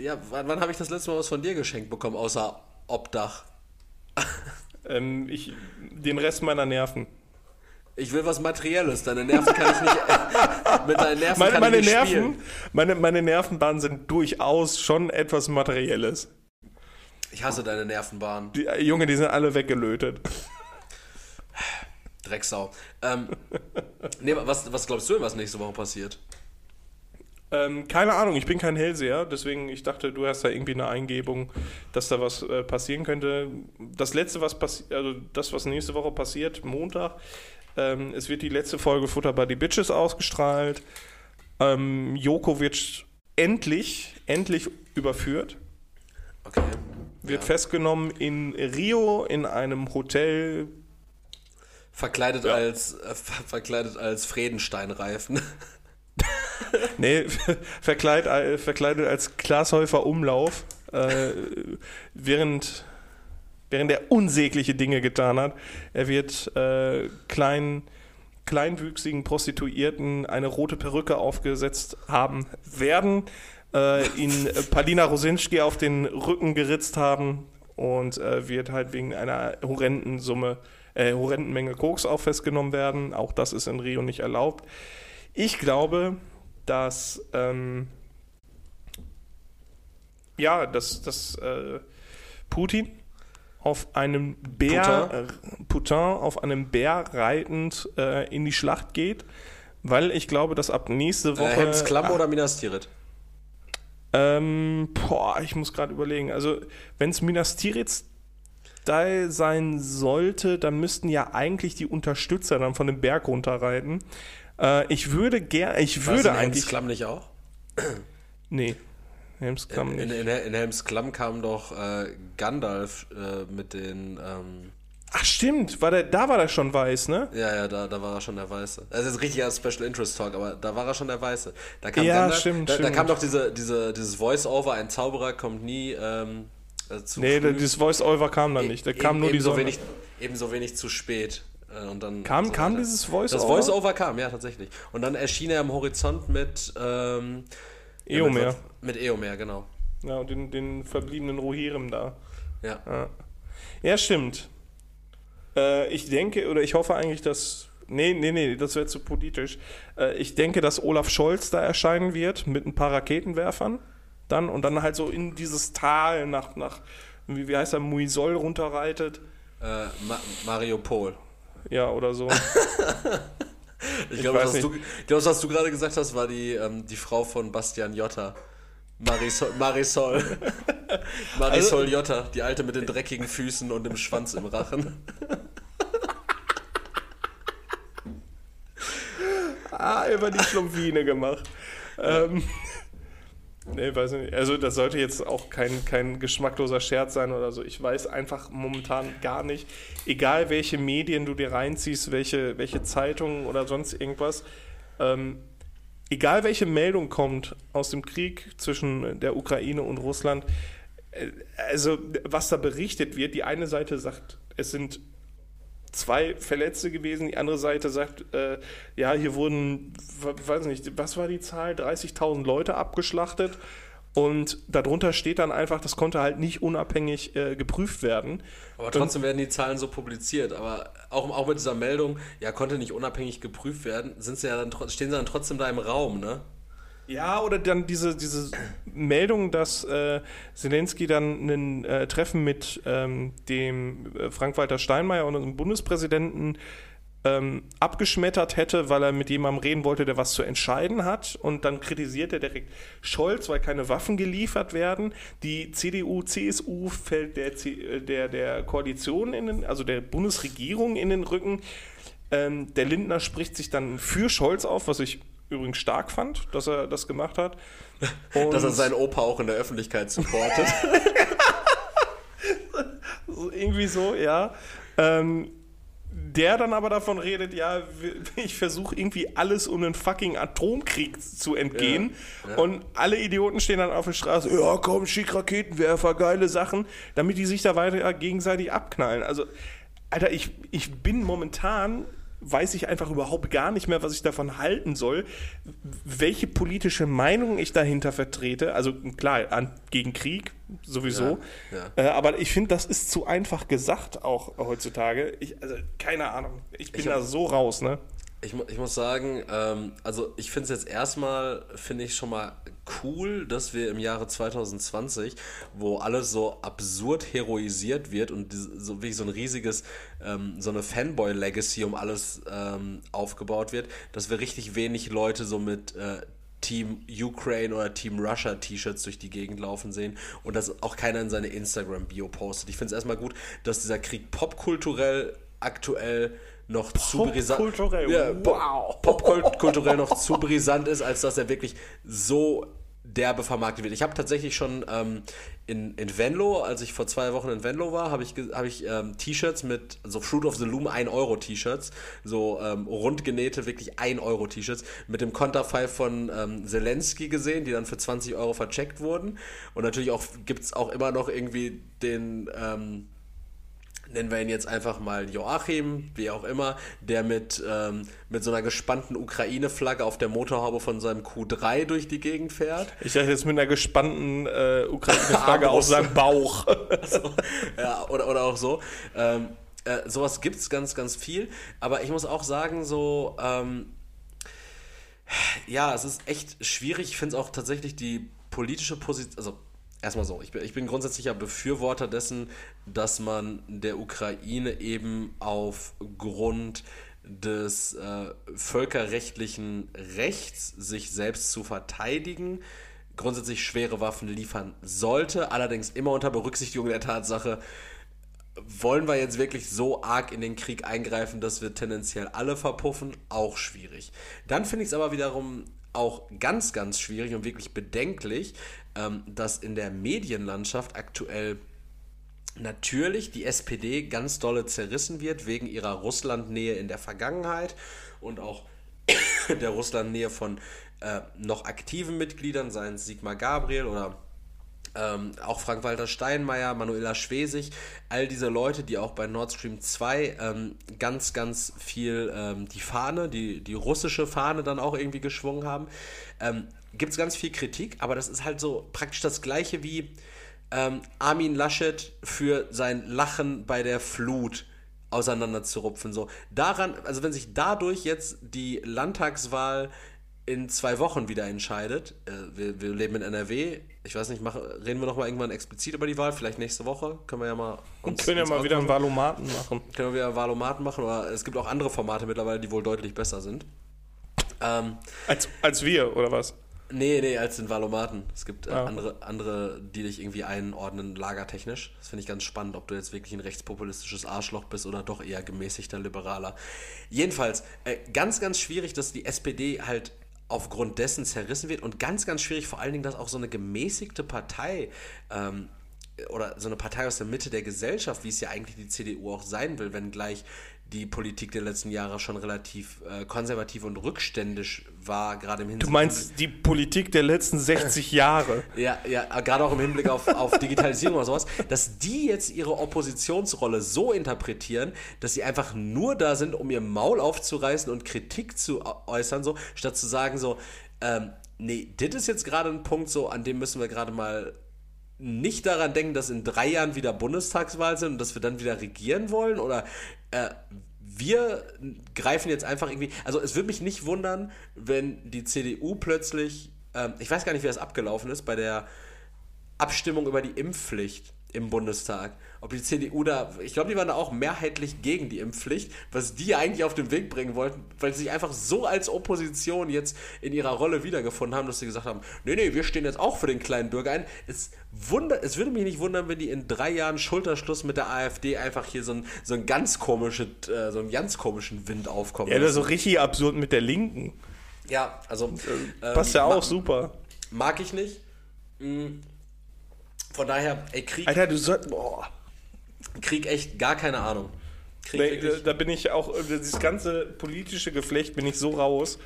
Ja, wann, wann habe ich das letzte Mal was von dir geschenkt bekommen, außer Obdach? Ähm, ich, den Rest meiner Nerven. Ich will was Materielles. Deine Nerven kann ich nicht. mit deinen Nerven Meine, kann meine ich nicht Nerven, spielen. meine, meine Nervenbahnen sind durchaus schon etwas Materielles. Ich hasse deine Nervenbahn. Die, äh, Junge, die sind alle weggelötet. Drecksau. Ähm, nee, was, was glaubst du denn, was nächste Woche passiert? Ähm, keine Ahnung, ich bin kein Hellseher, deswegen ich dachte, du hast da irgendwie eine Eingebung, dass da was äh, passieren könnte. Das letzte, was passiert, also das, was nächste Woche passiert, Montag, ähm, es wird die letzte Folge Futter by the Bitches ausgestrahlt. Ähm, Joko wird endlich, endlich überführt, Okay. wird Ja. festgenommen in Rio in einem Hotel. Verkleidet Ja. als äh, ver verkleidet als Fredensteinreifen. Nee, verkleidet, äh, verkleidet als Glashäufer Umlauf, äh, während, während er unsägliche Dinge getan hat. Er wird äh, kleinen, kleinwüchsigen Prostituierten eine rote Perücke aufgesetzt haben werden, äh, ihn Palina Rosinski auf den Rücken geritzt haben und äh, wird halt wegen einer horrenden Summe, äh, horrenden Menge Koks auch festgenommen werden. Auch das ist in Rio nicht erlaubt. Ich glaube, dass ähm, ja, dass, dass äh, Putin auf einem Bär, Putin, Putin auf einem Bär reitend äh, in die Schlacht geht, weil ich glaube, dass ab nächste Äh, Woche Helms Klamm oder Minas Tirith? ähm, boah, ich muss gerade überlegen. Also, wenn es Minas Tirith sein sollte, dann müssten ja eigentlich die Unterstützer dann von dem Berg runterreiten. Äh, ich würde gerne, ich würde in Helms eigentlich. Klamm nicht auch? Nee. Helmsklamm In, nicht. in, in Helms Klamm kam doch äh, Gandalf äh, mit den. Ähm, Ach, stimmt. War der, da war der schon weiß, ne? ja, ja, da, da war er schon der Weiße. Das ist jetzt richtiger Special Interest Talk, aber da war er schon der Weiße. Da kam Ja, Gandalf, stimmt, da, da stimmt. kam doch diese, diese, dieses Voice-Over, ein Zauberer kommt nie ähm, äh, zu Nee, früh. dieses Voice-Over kam dann nicht. Da kam Eben- nur die Sonne. wenig, ebenso wenig zu spät. Äh, und dann Kam- so kam dieses Voice-Over? Das Voice-Over kam, ja, tatsächlich. Und dann erschien er am Horizont mit ähm, ja, Eomer. Mit, mit Eomer, genau. Ja, und den, den verbliebenen Rohirrim da. Ja. Ja, ja stimmt. Äh, ich denke, oder ich hoffe eigentlich, dass. Nee, nee, nee, das wäre zu politisch. Äh, ich denke, dass Olaf Scholz da erscheinen wird mit ein paar Raketenwerfern. Dann und dann halt so in dieses Tal nach, nach wie, wie heißt er, Muisol runterreitet. Äh, Ma Mario Pol. Ja, oder so. Ich glaube, weiß was, du, glaub, was du gerade gesagt hast, war die, ähm, die Frau von Bastian Jotta. Marisol, Marisol. Marisol also, Jotta, die alte mit den dreckigen Füßen und dem Schwanz im Rachen. ah, immer die Schlumpfine gemacht. Ähm, nee, weiß nicht. Also, das sollte jetzt auch kein, kein geschmackloser Scherz sein oder so. Ich weiß einfach momentan gar nicht, egal welche Medien du dir reinziehst, welche, welche Zeitungen oder sonst irgendwas, ähm, egal welche Meldung kommt aus dem Krieg zwischen der Ukraine und Russland, äh, also was da berichtet wird, die eine Seite sagt, es sind zwei Verletzte gewesen, die andere Seite sagt, äh, ja, hier wurden, weiß nicht, was war die Zahl, 30.000 Leute abgeschlachtet und darunter steht dann einfach, das konnte halt nicht unabhängig äh, geprüft werden. Aber trotzdem und, werden die Zahlen so publiziert. Aber auch, auch mit dieser Meldung, ja, konnte nicht unabhängig geprüft werden, sind sie ja dann, stehen sie dann trotzdem da im Raum, ne? Ja, oder dann diese, diese Meldung, dass äh, Zelensky dann ein äh, Treffen mit ähm, dem äh, Frank-Walter Steinmeier und unserem Bundespräsidenten ähm, abgeschmettert hätte, weil er mit jemandem reden wollte, der was zu entscheiden hat. Und dann kritisiert er direkt Scholz, weil keine Waffen geliefert werden. Die CDU, CSU fällt der, äh, der, der Koalition, in den, also der Bundesregierung in den Rücken. Ähm, der Lindner spricht sich dann für Scholz auf, was ich übrigens stark fand, dass er das gemacht hat. Und dass er seinen Opa auch in der Öffentlichkeit supportet. irgendwie so, ja. Ähm, der dann aber davon redet, ja, ich versuche irgendwie alles, um einen fucking Atomkrieg zu entgehen. Ja, ja. Und alle Idioten stehen dann auf der Straße, ja, komm, schick Raketenwerfer, geile Sachen, damit die sich da weiter gegenseitig abknallen. Also, Alter, ich, ich bin momentan weiß ich einfach überhaupt gar nicht mehr, was ich davon halten soll, welche politische Meinung ich dahinter vertrete. Also klar, an, gegen Krieg sowieso. Ja, ja. Äh, aber ich finde, das ist zu einfach gesagt auch heutzutage. Ich, also keine Ahnung. Ich bin ich da so raus, ne? Ich, ich muss sagen, ähm, also ich finde es jetzt erstmal, finde ich schon mal cool, dass wir im Jahre 2020, wo alles so absurd heroisiert wird und so wie so ein riesiges, ähm, so eine Fanboy-Legacy um alles ähm, aufgebaut wird, dass wir richtig wenig Leute so mit äh, Team Ukraine oder Team Russia T-Shirts durch die Gegend laufen sehen und dass auch keiner in seine Instagram-Bio postet. Ich finde es erstmal gut, dass dieser Krieg popkulturell aktuell noch zu brisant kulturell ja, wow. popkulturell noch zu brisant ist, als dass er wirklich so derbe vermarktet wird. Ich habe tatsächlich schon ähm, in, in Venlo, als ich vor zwei Wochen in Venlo war, habe ich, hab ich ähm, T-Shirts mit, so Fruit of the Loom 1 Euro T-Shirts, so ähm, rund genähte, wirklich 1 Euro T-Shirts, mit dem Konterfei von ähm, Zelensky gesehen, die dann für 20 Euro vercheckt wurden. Und natürlich auch gibt es auch immer noch irgendwie den ähm, nennen wir ihn jetzt einfach mal Joachim, wie auch immer, der mit, ähm, mit so einer gespannten Ukraine-Flagge auf der Motorhaube von seinem Q3 durch die Gegend fährt. Ich dachte jetzt mit einer gespannten äh, Ukraine-Flagge auf seinem Bauch. also, ja, oder, oder auch so. Ähm, äh, sowas gibt es ganz, ganz viel. Aber ich muss auch sagen, so, ähm, ja, es ist echt schwierig. Ich finde es auch tatsächlich die politische Position, also erstmal so, ich bin, ich bin grundsätzlicher Befürworter dessen, dass man der Ukraine eben aufgrund des äh, völkerrechtlichen Rechts, sich selbst zu verteidigen, grundsätzlich schwere Waffen liefern sollte, allerdings immer unter Berücksichtigung der Tatsache, wollen wir jetzt wirklich so arg in den Krieg eingreifen, dass wir tendenziell alle verpuffen? Auch schwierig. Dann finde ich es aber wiederum auch ganz, ganz schwierig und wirklich bedenklich, ähm, dass in der Medienlandschaft aktuell natürlich die SPD ganz dolle zerrissen wird wegen ihrer Russlandnähe in der Vergangenheit und auch der Russlandnähe von äh, noch aktiven Mitgliedern, seien es Sigmar Gabriel oder ähm, auch Frank-Walter Steinmeier, Manuela Schwesig, all diese Leute, die auch bei Nord Stream 2 ähm, ganz, ganz viel ähm, die Fahne, die, die russische Fahne dann auch irgendwie geschwungen haben, ähm, gibt es ganz viel Kritik, aber das ist halt so praktisch das gleiche wie ähm, Armin Laschet für sein Lachen bei der Flut auseinanderzurupfen. So daran, also wenn sich dadurch jetzt die Landtagswahl in zwei Wochen wieder entscheidet. Äh, wir, wir, leben in NRW. Ich weiß nicht, mach, reden wir noch mal irgendwann explizit über die Wahl, vielleicht nächste Woche. Können wir ja mal uns, können ja mal wieder einen Valomaten machen. Können wir wieder einen Valomaten machen, oder es gibt auch andere Formate mittlerweile, die wohl deutlich besser sind. Ähm, als, als wir, oder was? Nee, nee, als den Valomaten. Es gibt äh, ah. andere, andere, die dich irgendwie einordnen, lagertechnisch. Das finde ich ganz spannend, ob du jetzt wirklich ein rechtspopulistisches Arschloch bist oder doch eher gemäßigter Liberaler. Jedenfalls, äh, ganz, ganz schwierig, dass die SPD halt aufgrund dessen zerrissen wird und ganz, ganz schwierig vor allen Dingen, dass auch so eine gemäßigte Partei ähm, oder so eine Partei aus der Mitte der Gesellschaft, wie es ja eigentlich die CDU auch sein will, wenngleich die Politik der letzten Jahre schon relativ äh, konservativ und rückständisch war, gerade im Hinblick. Du meinst die Politik der letzten 60 Jahre? ja, ja, gerade auch im Hinblick auf, auf Digitalisierung oder sowas, dass die jetzt ihre Oppositionsrolle so interpretieren, dass sie einfach nur da sind, um ihr Maul aufzureißen und Kritik zu äußern, so, statt zu sagen, so, ähm, nee, das ist jetzt gerade ein Punkt, so, an dem müssen wir gerade mal nicht daran denken, dass in drei Jahren wieder Bundestagswahl sind und dass wir dann wieder regieren wollen? Oder äh, wir greifen jetzt einfach irgendwie. Also es würde mich nicht wundern, wenn die CDU plötzlich, äh, ich weiß gar nicht, wie das abgelaufen ist, bei der Abstimmung über die Impfpflicht im Bundestag ob die CDU da, ich glaube, die waren da auch mehrheitlich gegen die Impfpflicht, was die eigentlich auf den Weg bringen wollten, weil sie sich einfach so als Opposition jetzt in ihrer Rolle wiedergefunden haben, dass sie gesagt haben, nee, nee, wir stehen jetzt auch für den kleinen Bürger ein. Es, wunder, es würde mich nicht wundern, wenn die in drei Jahren Schulterschluss mit der AfD einfach hier so, ein, so, ein ganz komische, äh, so einen ganz komischen Wind aufkommen. Ja, das ist so richtig absurd mit der Linken. Ja, also. Äh, Passt ja auch super. Mag ich nicht. Mhm. Von daher, ey, Krieg. Alter, du sollst. Boah. Krieg echt gar keine Ahnung. Nee, da bin ich auch, dieses ganze politische Geflecht bin ich so raus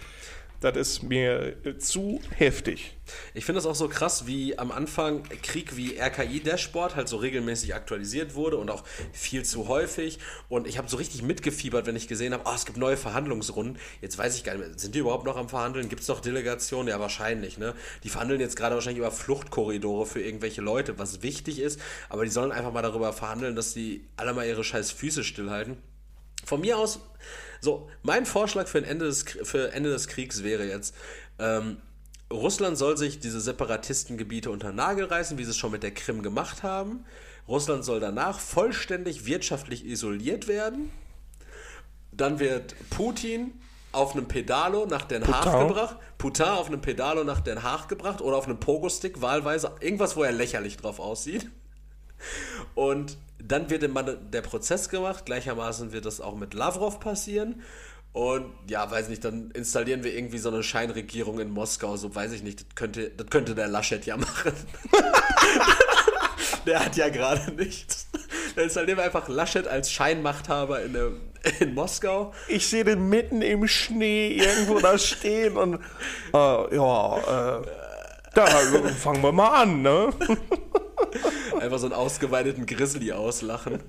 das ist mir zu heftig. Ich finde es auch so krass, wie am Anfang Krieg wie RKI-Dashboard halt so regelmäßig aktualisiert wurde und auch viel zu häufig. Und ich habe so richtig mitgefiebert, wenn ich gesehen habe, oh, es gibt neue Verhandlungsrunden. Jetzt weiß ich gar nicht mehr, sind die überhaupt noch am Verhandeln? Gibt es noch Delegationen? Ja, wahrscheinlich. Ne? Die verhandeln jetzt gerade wahrscheinlich über Fluchtkorridore für irgendwelche Leute, was wichtig ist. Aber die sollen einfach mal darüber verhandeln, dass die alle mal ihre scheiß Füße stillhalten. Von mir aus so, mein Vorschlag für, ein Ende, des, für Ende des Kriegs wäre jetzt, ähm, Russland soll sich diese Separatistengebiete unter Nagel reißen, wie sie es schon mit der Krim gemacht haben. Russland soll danach vollständig wirtschaftlich isoliert werden. Dann wird Putin auf einem Pedalo nach Den Haag Putin. gebracht. Putin auf einem Pedalo nach Den Haag gebracht oder auf einem Pogo-Stick, wahlweise. Irgendwas, wo er lächerlich drauf aussieht. Und dann wird der Prozess gemacht, gleichermaßen wird das auch mit Lavrov passieren. Und ja, weiß nicht, dann installieren wir irgendwie so eine Scheinregierung in Moskau, so weiß ich nicht, das könnte, das könnte der Laschet ja machen. der hat ja gerade nichts. Dann installieren wir einfach Laschet als Scheinmachthaber in, der, in Moskau. Ich sehe den mitten im Schnee irgendwo da stehen und äh, ja, äh, da fangen wir mal an, ne? Einfach so einen ausgeweideten Grizzly auslachen.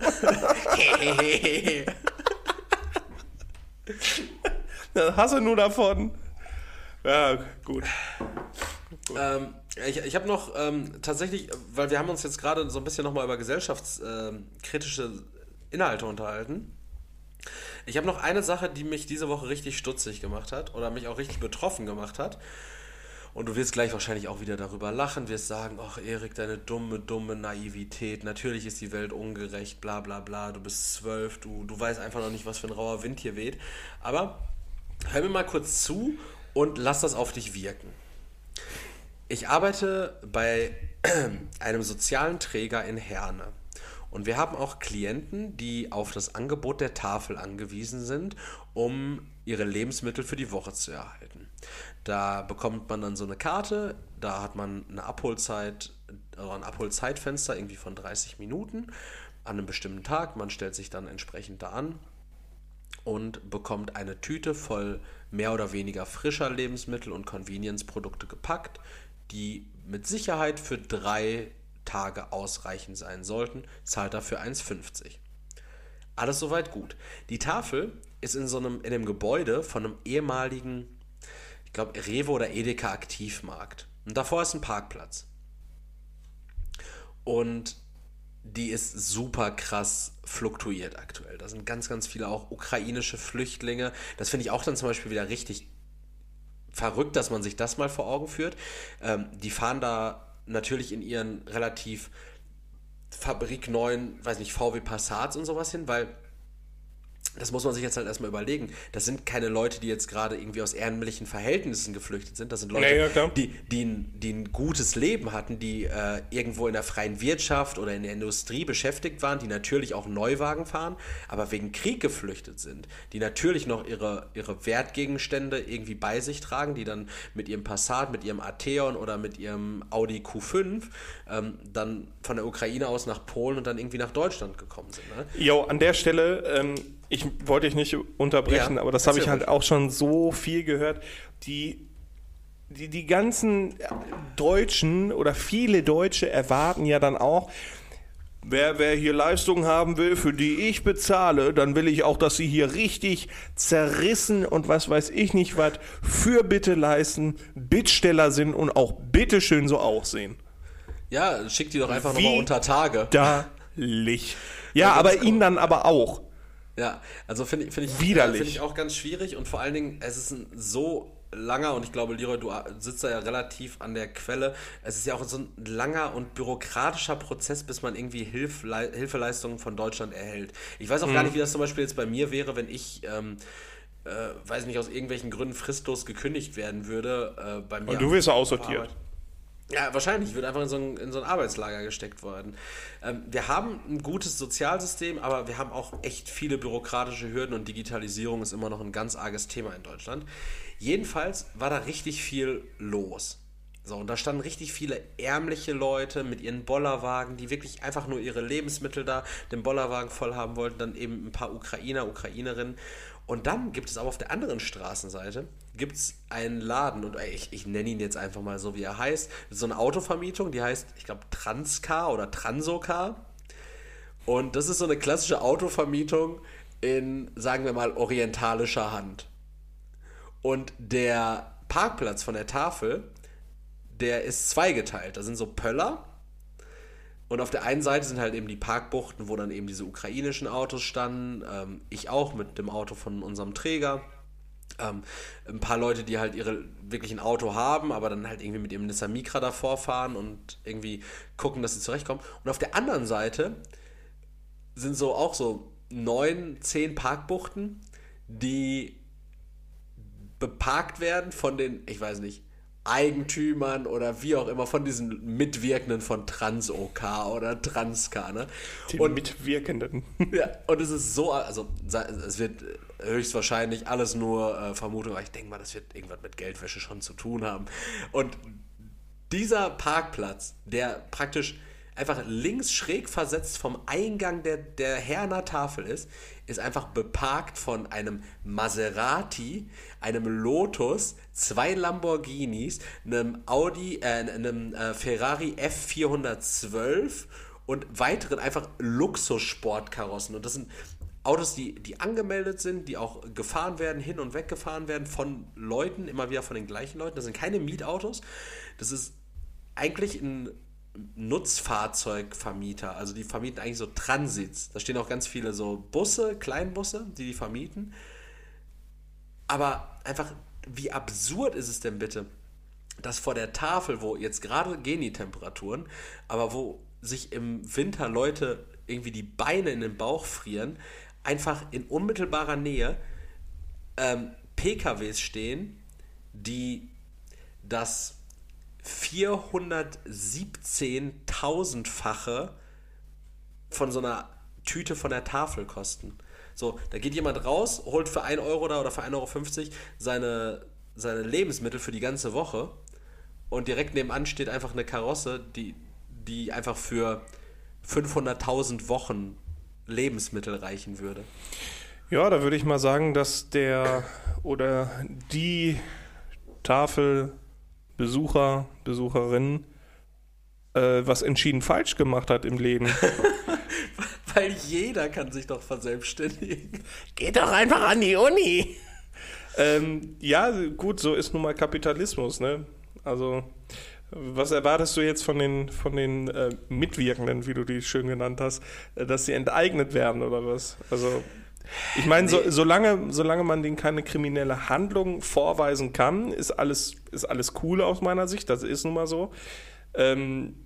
das hast du nur davon. Ja, gut. Ähm, ich ich habe noch ähm, tatsächlich, weil wir haben uns jetzt gerade so ein bisschen nochmal über gesellschaftskritische ähm, Inhalte unterhalten. Ich habe noch eine Sache, die mich diese Woche richtig stutzig gemacht hat oder mich auch richtig betroffen gemacht hat. Und du wirst gleich wahrscheinlich auch wieder darüber lachen, wirst sagen, ach Erik, deine dumme, dumme Naivität, natürlich ist die Welt ungerecht, bla bla bla, du bist zwölf, du, du weißt einfach noch nicht, was für ein rauer Wind hier weht. Aber hör mir mal kurz zu und lass das auf dich wirken. Ich arbeite bei einem sozialen Träger in Herne. Und wir haben auch Klienten, die auf das Angebot der Tafel angewiesen sind, um ihre Lebensmittel für die Woche zu erhalten. Da bekommt man dann so eine Karte, da hat man eine Abholzeit, also ein Abholzeitfenster irgendwie von 30 Minuten an einem bestimmten Tag. Man stellt sich dann entsprechend da an und bekommt eine Tüte voll mehr oder weniger frischer Lebensmittel und Convenience-Produkte gepackt, die mit Sicherheit für drei Tage ausreichend sein sollten, zahlt dafür 1,50. Alles soweit gut. Die Tafel ist in so einem, in einem Gebäude von einem ehemaligen ich glaube, Rewe oder Edeka Aktivmarkt. Und davor ist ein Parkplatz. Und die ist super krass fluktuiert aktuell. Da sind ganz, ganz viele auch ukrainische Flüchtlinge. Das finde ich auch dann zum Beispiel wieder richtig verrückt, dass man sich das mal vor Augen führt. Ähm, die fahren da natürlich in ihren relativ fabrikneuen, weiß nicht, VW Passats und sowas hin, weil das muss man sich jetzt halt erstmal überlegen. Das sind keine Leute, die jetzt gerade irgendwie aus ehrenlichen Verhältnissen geflüchtet sind. Das sind Leute, Ja, ja, klar. die, die, ein, die ein gutes Leben hatten, die äh, irgendwo in der freien Wirtschaft oder in der Industrie beschäftigt waren, die natürlich auch Neuwagen fahren, aber wegen Krieg geflüchtet sind, die natürlich noch ihre, ihre Wertgegenstände irgendwie bei sich tragen, die dann mit ihrem Passat, mit ihrem Atheon oder mit ihrem Audi Q5 ähm, dann von der Ukraine aus nach Polen und dann irgendwie nach Deutschland gekommen sind. Ne? Jo, an der Stelle, ähm, ich wollte dich nicht unterbrechen, Ja, aber das habe ich halt auch schon so viel gehört. Die, die, die ganzen Deutschen oder viele Deutsche erwarten ja dann auch, wer, wer hier Leistungen haben will, für die ich bezahle, dann will ich auch, dass sie hier richtig zerrissen und was weiß ich nicht was für Bitte leisten, Bittsteller sind und auch bitteschön so aussehen. Ja, schick die doch einfach nochmal unter Tage. Widerlich. Ja, Ja, aber ihn dann aber auch. Ja, also finde ich, finde ich, Widerlich. finde ich auch ganz schwierig und vor allen Dingen, es ist ein so langer und ich glaube, Leroy, du sitzt da ja relativ an der Quelle. Es ist ja auch so ein langer und bürokratischer Prozess, bis man irgendwie Hilf, Hilfeleistungen von Deutschland erhält. Ich weiß auch Mhm. gar nicht, wie das zum Beispiel jetzt bei mir wäre, wenn ich, ähm, äh, weiß nicht, aus irgendwelchen Gründen fristlos gekündigt werden würde. Äh, bei mir Und du wirst aussortiert. Arbeit. Ja, wahrscheinlich. Ich würde einfach in so ein, in so ein Arbeitslager gesteckt worden. Ähm, wir haben ein gutes Sozialsystem, aber wir haben auch echt viele bürokratische Hürden und Digitalisierung ist immer noch ein ganz arges Thema in Deutschland. Jedenfalls war da richtig viel los. So, und da standen richtig viele ärmliche Leute mit ihren Bollerwagen, die wirklich einfach nur ihre Lebensmittel da, den Bollerwagen voll haben wollten, dann eben ein paar Ukrainer, Ukrainerinnen. Und dann gibt es aber auf der anderen Straßenseite gibt es einen Laden und ich, ich nenne ihn jetzt einfach mal so, wie er heißt. So eine Autovermietung, die heißt, ich glaube, Transcar oder Transocar. Und das ist so eine klassische Autovermietung in, sagen wir mal, orientalischer Hand. Und der Parkplatz von der Tafel, der ist zweigeteilt. Da sind so Pöller. Und auf der einen Seite sind halt eben die Parkbuchten, wo dann eben diese ukrainischen Autos standen. Ähm, ich auch mit dem Auto von unserem Träger. Ähm, ein paar Leute, die halt ihre wirklich ein Auto haben, aber dann halt irgendwie mit ihrem Nissan Micra davor fahren und irgendwie gucken, dass sie zurechtkommen. Und auf der anderen Seite sind so auch so neun, zehn Parkbuchten, die beparkt werden von den, ich weiß nicht, Eigentümern oder wie auch immer, von diesen Mitwirkenden von TransOK oder Transcar. Ne? Die Und Mitwirkenden. ja, und es ist so, also es wird höchstwahrscheinlich alles nur äh, Vermutung, aber ich denke mal, das wird irgendwas mit Geldwäsche schon zu tun haben. Und dieser Parkplatz, der praktisch einfach links schräg versetzt vom Eingang der, der Herner Tafel ist, ist einfach beparkt von einem Maserati, einem Lotus, zwei Lamborghinis, einem Audi, äh, einem äh, Ferrari F412 und weiteren einfach Luxussportkarossen. Und das sind Autos, die, die angemeldet sind, die auch gefahren werden, hin und weg gefahren werden von Leuten, immer wieder von den gleichen Leuten. Das sind keine Mietautos. Das ist eigentlich ein Nutzfahrzeugvermieter. Also die vermieten eigentlich so Transits. Da stehen auch ganz viele so Busse, Kleinbusse, die die vermieten. Aber einfach, wie absurd ist es denn bitte, dass vor der Tafel, wo jetzt gerade gehen die Temperaturen, aber wo sich im Winter Leute irgendwie die Beine in den Bauch frieren, einfach in unmittelbarer Nähe ähm, PKWs stehen, die das 417.000-fache von so einer Tüte von der Tafel kosten. So, da geht jemand raus, holt für 1 Euro da oder für 1,50 Euro seine, seine Lebensmittel für die ganze Woche und direkt nebenan steht einfach eine Karosse, die, die einfach für 500.000 Wochen Lebensmittel reichen würde. Ja, da würde ich mal sagen, dass der oder die Tafelbesucher, Besucherin äh, was entschieden falsch gemacht hat im Leben. Weil jeder kann sich doch verselbstständigen. Geht doch einfach an die Uni. ähm, ja, gut, so ist nun mal Kapitalismus, ne? Also, was erwartest du jetzt von den, von den äh, Mitwirkenden, wie du die schön genannt hast, äh, dass sie enteignet werden oder was? Also, ich meine, so, solange, solange man denen keine kriminelle Handlung vorweisen kann, ist alles, ist alles cool aus meiner Sicht. Das ist nun mal so. Ähm,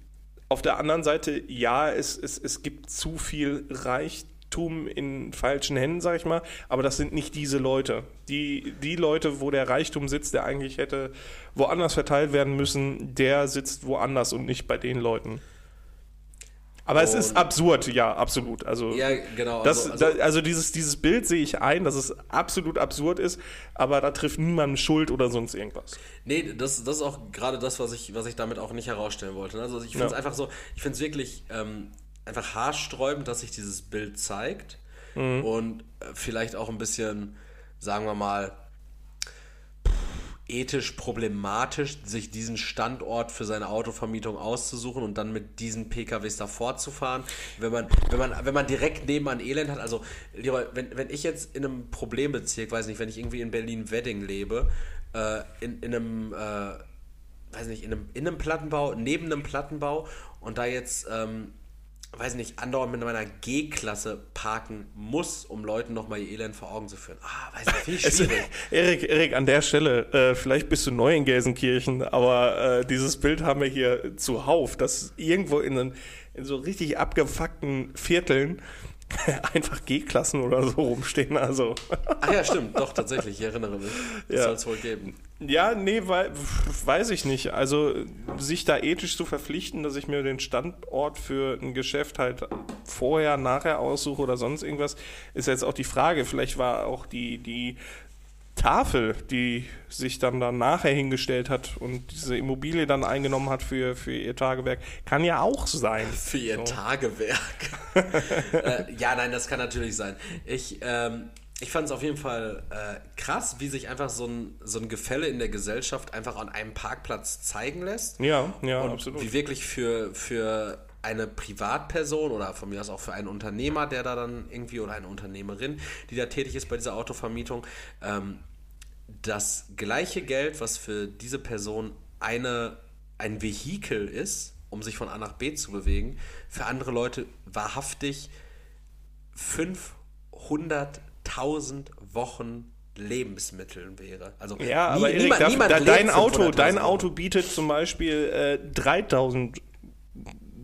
auf der anderen Seite, ja, es, es, es gibt zu viel Reichtum in falschen Händen, sag ich mal, aber das sind nicht diese Leute. Die, die Leute, wo der Reichtum sitzt, der eigentlich hätte woanders verteilt werden müssen, der sitzt woanders und nicht bei den Leuten. Aber es ist absurd, ja, absolut. Also, Ja, genau. das, also, also dieses, dieses Bild sehe ich ein, dass es absolut absurd ist, aber da trifft niemand Schuld oder sonst irgendwas. Nee, das, das ist auch gerade das, was ich, was ich damit auch nicht herausstellen wollte. Also ich finde es Ja. einfach so, ich finde es wirklich ähm, einfach haarsträubend, dass sich dieses Bild zeigt Mhm. und äh, vielleicht auch ein bisschen, sagen wir mal, ethisch problematisch, sich diesen Standort für seine Autovermietung auszusuchen und dann mit diesen PKWs davor zu fahren. Wenn man, wenn man, wenn man direkt nebenan Elend hat, also Leroy, wenn, wenn ich jetzt in einem Problembezirk, weiß nicht, wenn ich irgendwie in Berlin-Wedding lebe, äh, in, in einem, äh, weiß nicht, in einem, in einem Plattenbau, neben einem Plattenbau und da jetzt, ähm, weiß nicht, andauernd mit meiner G-Klasse parken muss, um Leuten nochmal ihr Elend vor Augen zu führen. Ah, weiß nicht, finde ich schwierig. Erik, Erik, an der Stelle, äh, vielleicht bist du neu in Gelsenkirchen, aber äh, dieses Bild haben wir hier zuhauf, dass irgendwo in, in so richtig abgefuckten Vierteln einfach G-Klassen oder so rumstehen. Also, Ach ja, stimmt, doch, tatsächlich, ich erinnere mich. Das Ja. soll es wohl geben. ja, nee, wei weiß ich nicht. Also, sich da ethisch zu verpflichten, dass ich mir den Standort für ein Geschäft halt vorher, nachher aussuche oder sonst irgendwas, ist jetzt auch die Frage. Vielleicht war auch die, die Tafel, die sich dann, dann nachher hingestellt hat und diese Immobilie dann eingenommen hat für, für ihr Tagewerk, kann ja auch sein. Für ihr So. Tagewerk. äh, ja, nein, das kann natürlich sein. Ich, ähm, ich fand es auf jeden Fall äh, krass, wie sich einfach so ein, so ein Gefälle in der Gesellschaft einfach an einem Parkplatz zeigen lässt. Ja, ja, und absolut. wie wirklich für, für eine Privatperson oder von mir aus auch für einen Unternehmer, der da dann irgendwie oder eine Unternehmerin, die da tätig ist bei dieser Autovermietung, ähm, das gleiche Geld, was für diese Person eine, ein Vehikel ist, um sich von A nach B zu bewegen, für andere Leute wahrhaftig 500.000 Wochen Lebensmitteln wäre. Also Ja, nie- aber Erik, niemand- da, niemand da, dein, Auto, 500.000 dein. Auto bietet zum Beispiel äh, 3000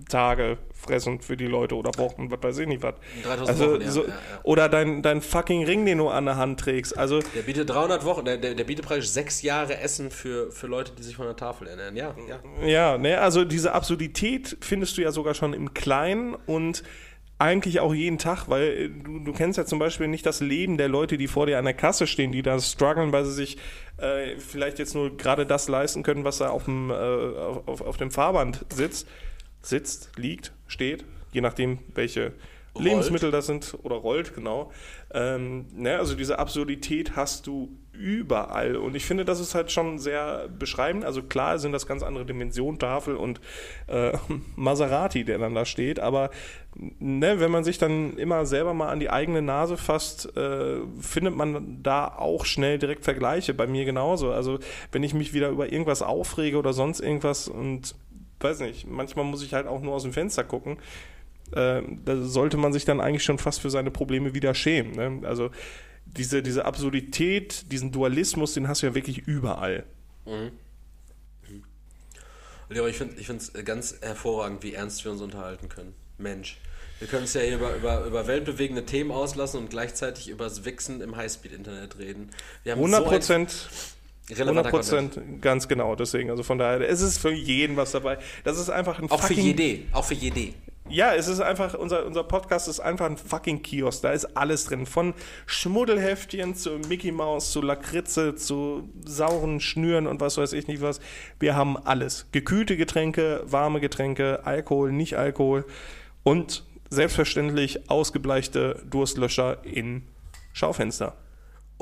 Tage fressend für die Leute oder Wochen, was weiß ich nicht was. 3000 Also, Wochen, ja, so, ja, ja. Oder dein, dein fucking Ring, den du an der Hand trägst. Also, Der bietet 300 Wochen, der, der, der bietet praktisch sechs Jahre Essen für, für Leute, die sich von der Tafel ernähren. Ja, ja. ja, ne, also diese Absurdität findest du ja sogar schon im Kleinen und eigentlich auch jeden Tag, weil äh, du, du kennst ja zum Beispiel nicht das Leben der Leute, die vor dir an der Kasse stehen, die da strugglen, weil sie sich äh, vielleicht jetzt nur gerade das leisten können, was da auf dem, äh, auf, auf- auf dem Fahrband sitzt, sitzt, liegt, steht, je nachdem, welche Rollt. Lebensmittel das sind oder rollt, genau. Ähm, ne, also diese Absurdität hast du überall und ich finde, das ist halt schon sehr beschreibend. Also klar sind das ganz andere Dimensionen, Tafel und äh, Maserati, der dann da steht, aber ne, wenn man sich dann immer selber mal an die eigene Nase fasst, äh, findet man da auch schnell direkt Vergleiche. Bei mir genauso. Also wenn ich mich wieder über irgendwas aufrege oder sonst irgendwas und weiß nicht, manchmal muss ich halt auch nur aus dem Fenster gucken. Äh, da sollte man sich dann eigentlich schon fast für seine Probleme wieder schämen. Ne? Also diese, diese Absurdität, diesen Dualismus, den hast du ja wirklich überall. Leroy, ich finde es ganz hervorragend, wie ernst wir uns unterhalten können. Mensch. Wir können es ja hier über, über, über weltbewegende Themen auslassen und gleichzeitig über das Wichsen im Highspeed-Internet reden. Wir haben 100 so Prozent. ein relevanter 100 Content. Prozent, ganz genau. Deswegen, also von daher, es ist für jeden was dabei. Das ist einfach ein Auch für jede. Auch für jede. Ja, es ist einfach, unser, unser Podcast ist einfach ein fucking Kiosk. Da ist alles drin. Von Schmuddelheftchen zu Mickey Mouse, zu Lakritze, zu sauren Schnüren und was weiß ich nicht was. Wir haben alles. Gekühlte Getränke, warme Getränke, Alkohol, nicht Alkohol und selbstverständlich ausgebleichte Durstlöscher in Schaufenster.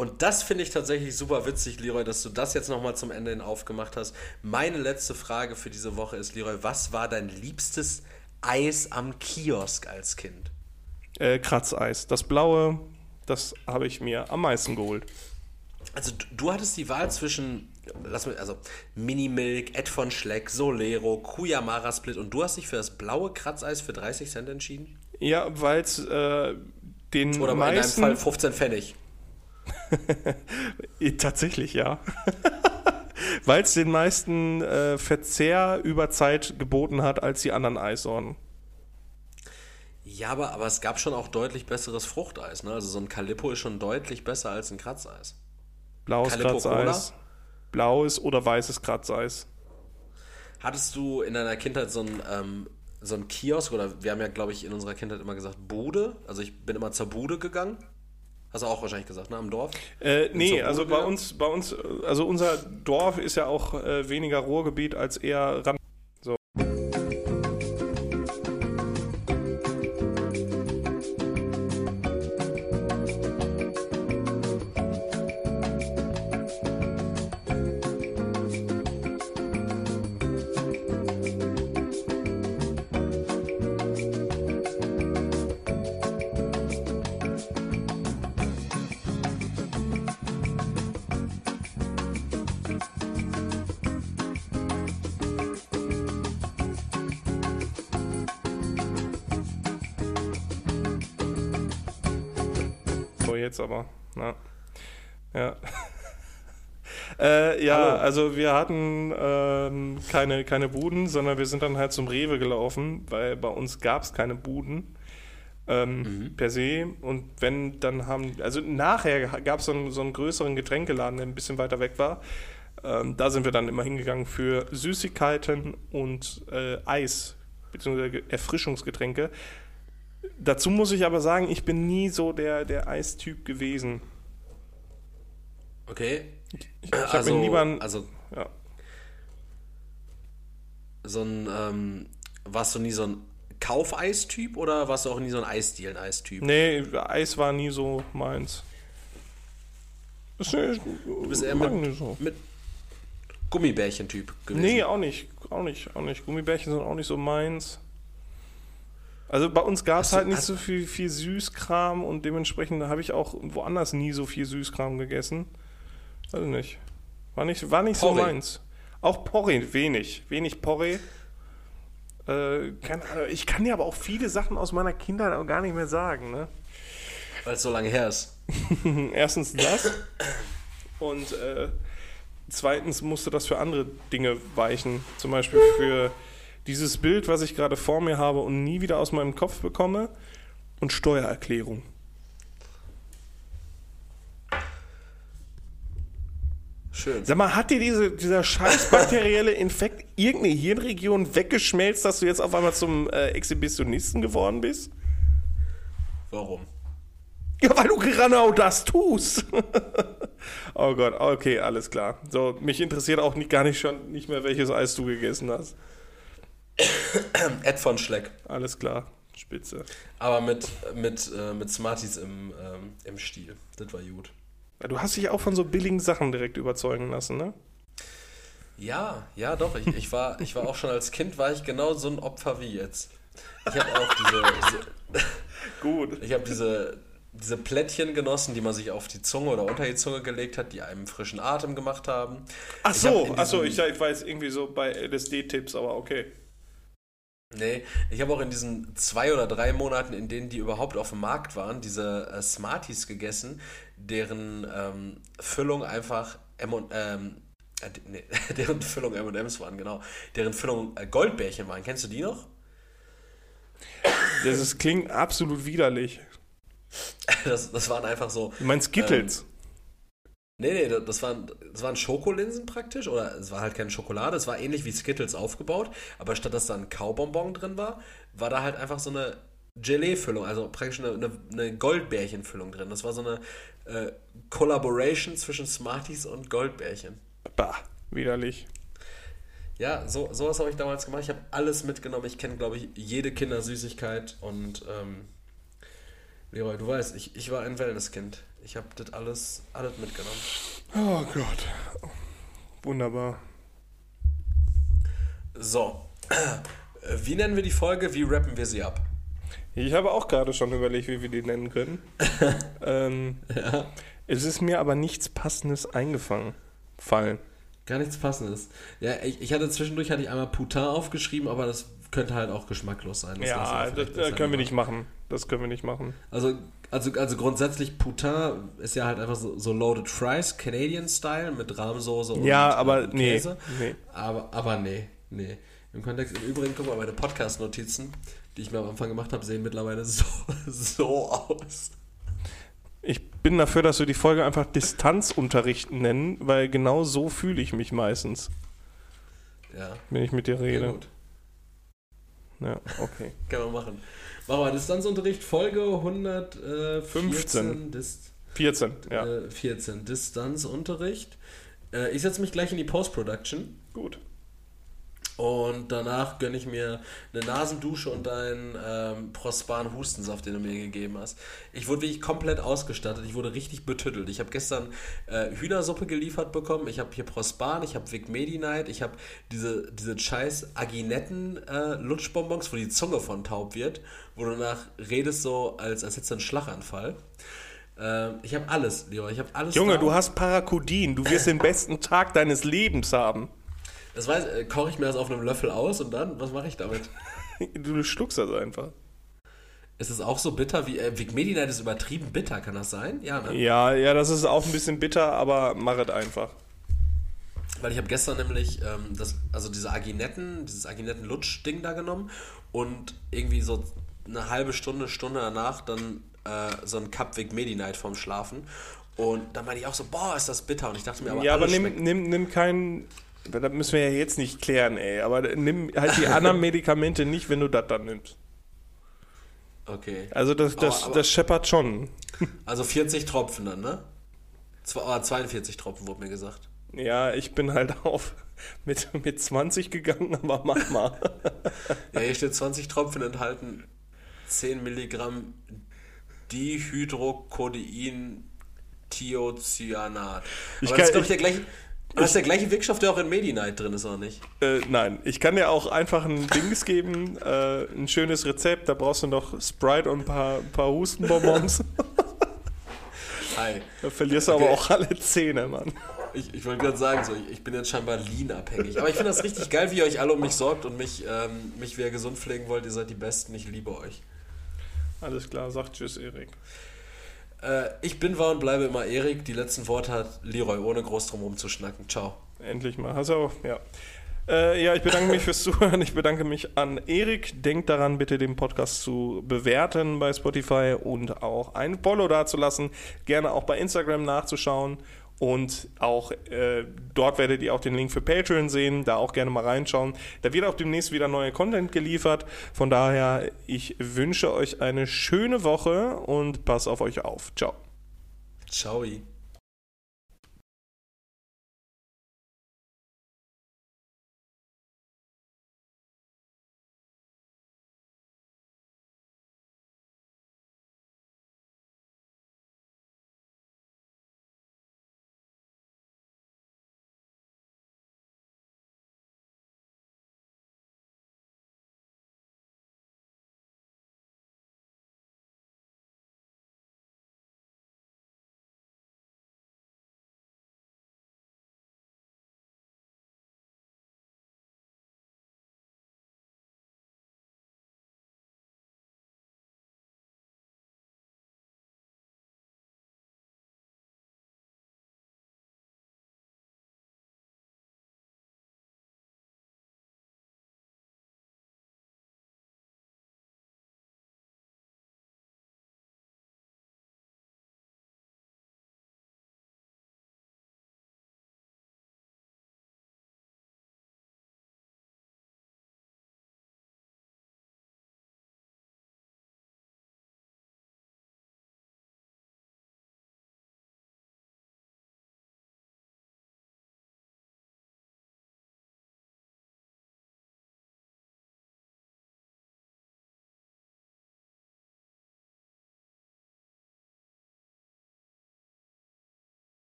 Und das finde ich tatsächlich super witzig, Leroy, dass du das jetzt nochmal zum Ende hin aufgemacht hast. Meine letzte Frage für diese Woche ist, Leroy, was war dein liebstes Eis am Kiosk als Kind? Äh, Kratzeis. Das blaue, das habe ich mir am meisten geholt. Also du, du hattest die Wahl zwischen, lass mich, also Minimilk, Ed von Schleck, Solero, Kuyamara Split und du hast dich für das blaue Kratzeis für 30 Cent entschieden? Ja, weil es äh, den Oder in deinem meisten... Fall 15 Pfennig? Tatsächlich, ja. Weil es den meisten äh, Verzehr über Zeit geboten hat als die anderen Eissorten. Ja, aber, aber es gab schon auch deutlich besseres Fruchteis. Ne? Also so ein Calippo ist schon deutlich besser als ein Kratzeis. Blaues Calippo Kratzeis. Blaues oder weißes Kratzeis. Hattest du in deiner Kindheit so ein, ähm, so ein Kiosk oder wir haben ja, glaube ich, in unserer Kindheit immer gesagt Bude? Also ich bin immer zur Bude gegangen. Hast du auch wahrscheinlich gesagt, ne, am Dorf? Äh, nee, also bei uns, bei uns, äh, also unser Dorf ist ja auch äh, weniger Ruhrgebiet als eher Rand. Ja, Hallo. also wir hatten ähm, keine, keine Buden, sondern wir sind dann halt zum Rewe gelaufen, weil bei uns gab es keine Buden. Ähm, Per se. Und wenn, dann haben. Also nachher gab es so, einen- so einen größeren Getränkeladen, der ein bisschen weiter weg war. Ähm, da sind wir dann immer hingegangen für Süßigkeiten und äh, Eis, beziehungsweise Ge- Erfrischungsgetränke. Dazu muss ich aber sagen, ich bin nie so der, der Eistyp gewesen. Okay. Ich, ich habe mir lieber ein, also ja. so ein, ähm, warst du nie so ein Kaufeistyp oder warst du auch nie so ein Eisdielen-Eistyp? Nee, Eis war nie so meins. Ist, Du bist eher mit, so. mit Gummibärchen-Typ gewesen. Nee, auch nicht. Auch nicht, auch nicht. Gummibärchen sind auch nicht so meins. Also bei uns gab es halt nicht so viel, viel Süßkram und dementsprechend habe ich auch woanders nie so viel Süßkram gegessen. Also nicht. War nicht, war nicht so meins. Auch Porree, wenig. Wenig Porree. Äh, keine Ahnung. ich kann dir aber auch viele Sachen aus meiner Kindheit auch gar nicht mehr sagen. Ne? Weil es so lange her ist. Erstens das und äh, zweitens musste das für andere Dinge weichen. Zum Beispiel für dieses Bild, was ich gerade vor mir habe und nie wieder aus meinem Kopf bekomme und Steuererklärung. Schön. Sag mal, hat dir diese, dieser scheiß bakterielle Infekt irgendeine Hirnregion weggeschmelzt, dass du jetzt auf einmal zum äh, Exhibitionisten geworden bist? Warum? Ja, weil du genau das tust. oh Gott, okay, alles klar. So, mich interessiert auch nicht, gar nicht schon nicht mehr, welches Eis du gegessen hast. Ed von Schleck. Alles klar, spitze. Aber mit, mit, äh, mit Smarties im, ähm, im Stiel. Das war gut. Du hast dich auch von so billigen Sachen direkt überzeugen lassen, ne? Ja, ja, doch. Ich, ich, war, ich war auch schon als Kind, war ich genau so ein Opfer wie jetzt. Ich habe auch diese, diese Gut. ich habe diese, diese Plättchen genossen, die man sich auf die Zunge oder unter die Zunge gelegt hat, die einem frischen Atem gemacht haben. Ach Ich so, in ach so, ich, ich war jetzt irgendwie so bei LSD-Tipps, aber okay. Nee, ich habe auch in diesen zwei oder drei Monaten, in denen die überhaupt auf dem Markt waren, diese äh, Smarties gegessen, deren ähm, Füllung einfach M und, ähm, äh, nee, deren Füllung M&M's waren, genau. Deren Füllung äh, Goldbärchen waren. Kennst du die noch? Das ist, klingt absolut widerlich. Das, das waren einfach so. Du meinst Skittles? Nee, nee, das waren, das waren Schokolinsen praktisch, oder es war halt keine Schokolade, es war ähnlich wie Skittles aufgebaut, aber statt dass da ein Kaubonbon drin war, war da halt einfach so eine Gelee-Füllung, also praktisch eine, eine, eine Goldbärchen-Füllung drin. Das war so eine äh, Collaboration zwischen Smarties und Goldbärchen. bah, widerlich. Ja, so, sowas habe ich damals gemacht. Ich habe alles mitgenommen. Ich kenne, glaube ich, jede Kindersüßigkeit und ähm, Leroy, du weißt, ich, ich war ein Wellnesskind. Ich habe das alles, alles mitgenommen. Oh Gott. Wunderbar. So, wie nennen wir die Folge? Wie rappen wir sie ab? Ich habe auch gerade schon überlegt, wie wir die nennen können. ähm, Es ist mir aber nichts Passendes eingefangen. Fallen. Gar nichts Passendes. Ja, ich, ich hatte zwischendurch hatte ich einmal Putin aufgeschrieben, aber das könnte halt auch geschmacklos sein. Das ja, das, äh, besser können wir nicht machen. Das können wir nicht machen. Also, also, also grundsätzlich Putin ist ja halt einfach so, so Loaded Fries, Canadian Style mit Rahmsoße und Ja, aber und nee, Käse. nee. Aber, aber nee, nee. Im Kontext, im Übrigen, guck mal, meine Podcast-Notizen. Die ich mir am Anfang gemacht habe, sehen mittlerweile so, so aus. Ich bin dafür, dass wir die Folge einfach Distanzunterricht nennen, weil genau so fühle ich mich meistens. Ja. Wenn ich mit dir rede. Ja, gut. Ja, okay. Kann man machen. Machen wir Distanzunterricht, Folge 115. Dis 14, ja. Äh, 14. Distanzunterricht. Äh, ich setze mich gleich in die Post-Production. Gut. Und danach gönne ich mir eine Nasendusche und einen ähm, Prospan Hustensaft, den du mir gegeben hast. Ich wurde wirklich komplett ausgestattet. Ich wurde richtig betüttelt. Ich habe gestern äh, Hühnersuppe geliefert bekommen. Ich habe hier Prospan, ich habe Vic Medi-Night, ich habe diese, diese scheiß Aginetten-Lutschbonbons, äh, wo die Zunge von taub wird, wo du danach redest so, als, als hättest du einen Schlaganfall. Äh, ich habe alles, Leon. Ich habe alles. Junge, da. du hast Parakudin. Du wirst den besten Tag deines Lebens haben. Das weiß, äh, koche ich mir das auf einem Löffel aus und dann, was mache ich damit? Du schluckst das einfach. Ist es auch so bitter wie, äh, Vic ist übertrieben bitter, kann das sein? Ja, ne? Ja, ja, das ist auch ein bisschen bitter, aber mach es einfach. Weil ich habe gestern nämlich ähm, das, also diese Aginetten, dieses Aginetten-Lutsch-Ding da genommen und irgendwie so eine halbe Stunde, Stunde danach dann äh, so ein Cup Vic Medi-Night vorm Schlafen. Und dann meinte ich auch so, boah, ist das bitter. Und ich dachte mir aber, Ja, aber nimm, nimm, nimm keinen. Das müssen wir ja jetzt nicht klären, ey. Aber nimm halt die anderen Medikamente nicht, wenn du das dann nimmst. Okay. Also das, das, Aber- das scheppert schon. Also 40 Tropfen dann, ne? Zwei, oh, 42 Tropfen wurde mir gesagt. Ja, ich bin halt auf mit, mit 20 gegangen, aber mach mal. Ja, hier steht 20 Tropfen enthalten 10 Milligramm Dihydrocodein Thiocyanat. Ich Aber kann- das ist, glaube ich, ich- der gleiche. Das ist der gleiche Wirkstoff, der auch in Medi-Night drin ist, oder nicht? Äh, nein, ich kann dir auch einfach ein Dings geben, äh, ein schönes Rezept. Da brauchst du noch Sprite und ein paar, paar Hustenbonbons. Hi. da verlierst du aber Okay. auch alle Zähne, Mann. Ich, ich wollte gerade sagen, so, ich, ich bin jetzt scheinbar lean-abhängig. Aber ich finde das richtig geil, wie ihr euch alle um mich sorgt und mich, ähm, mich wieder gesund pflegen wollt. Ihr seid die Besten, ich liebe euch. Alles klar, sag Tschüss, Erik. Äh, ich bin, war und bleibe immer Erik. Die letzten Worte hat Leroy, ohne groß drum rumzuschnacken. Ciao. Endlich mal. Auch, ja. Äh, ja, ich bedanke mich fürs Zuhören. Ich bedanke mich an Erik. Denkt daran, bitte den Podcast zu bewerten bei Spotify und auch ein Follow dazulassen. Gerne auch bei Instagram nachzuschauen. Und auch äh, dort werdet ihr auch den Link für Patreon sehen. Da auch gerne mal reinschauen. Da wird auch demnächst wieder neue Content geliefert. Von daher, ich wünsche euch eine schöne Woche und pass auf euch auf. Ciao. Ciao.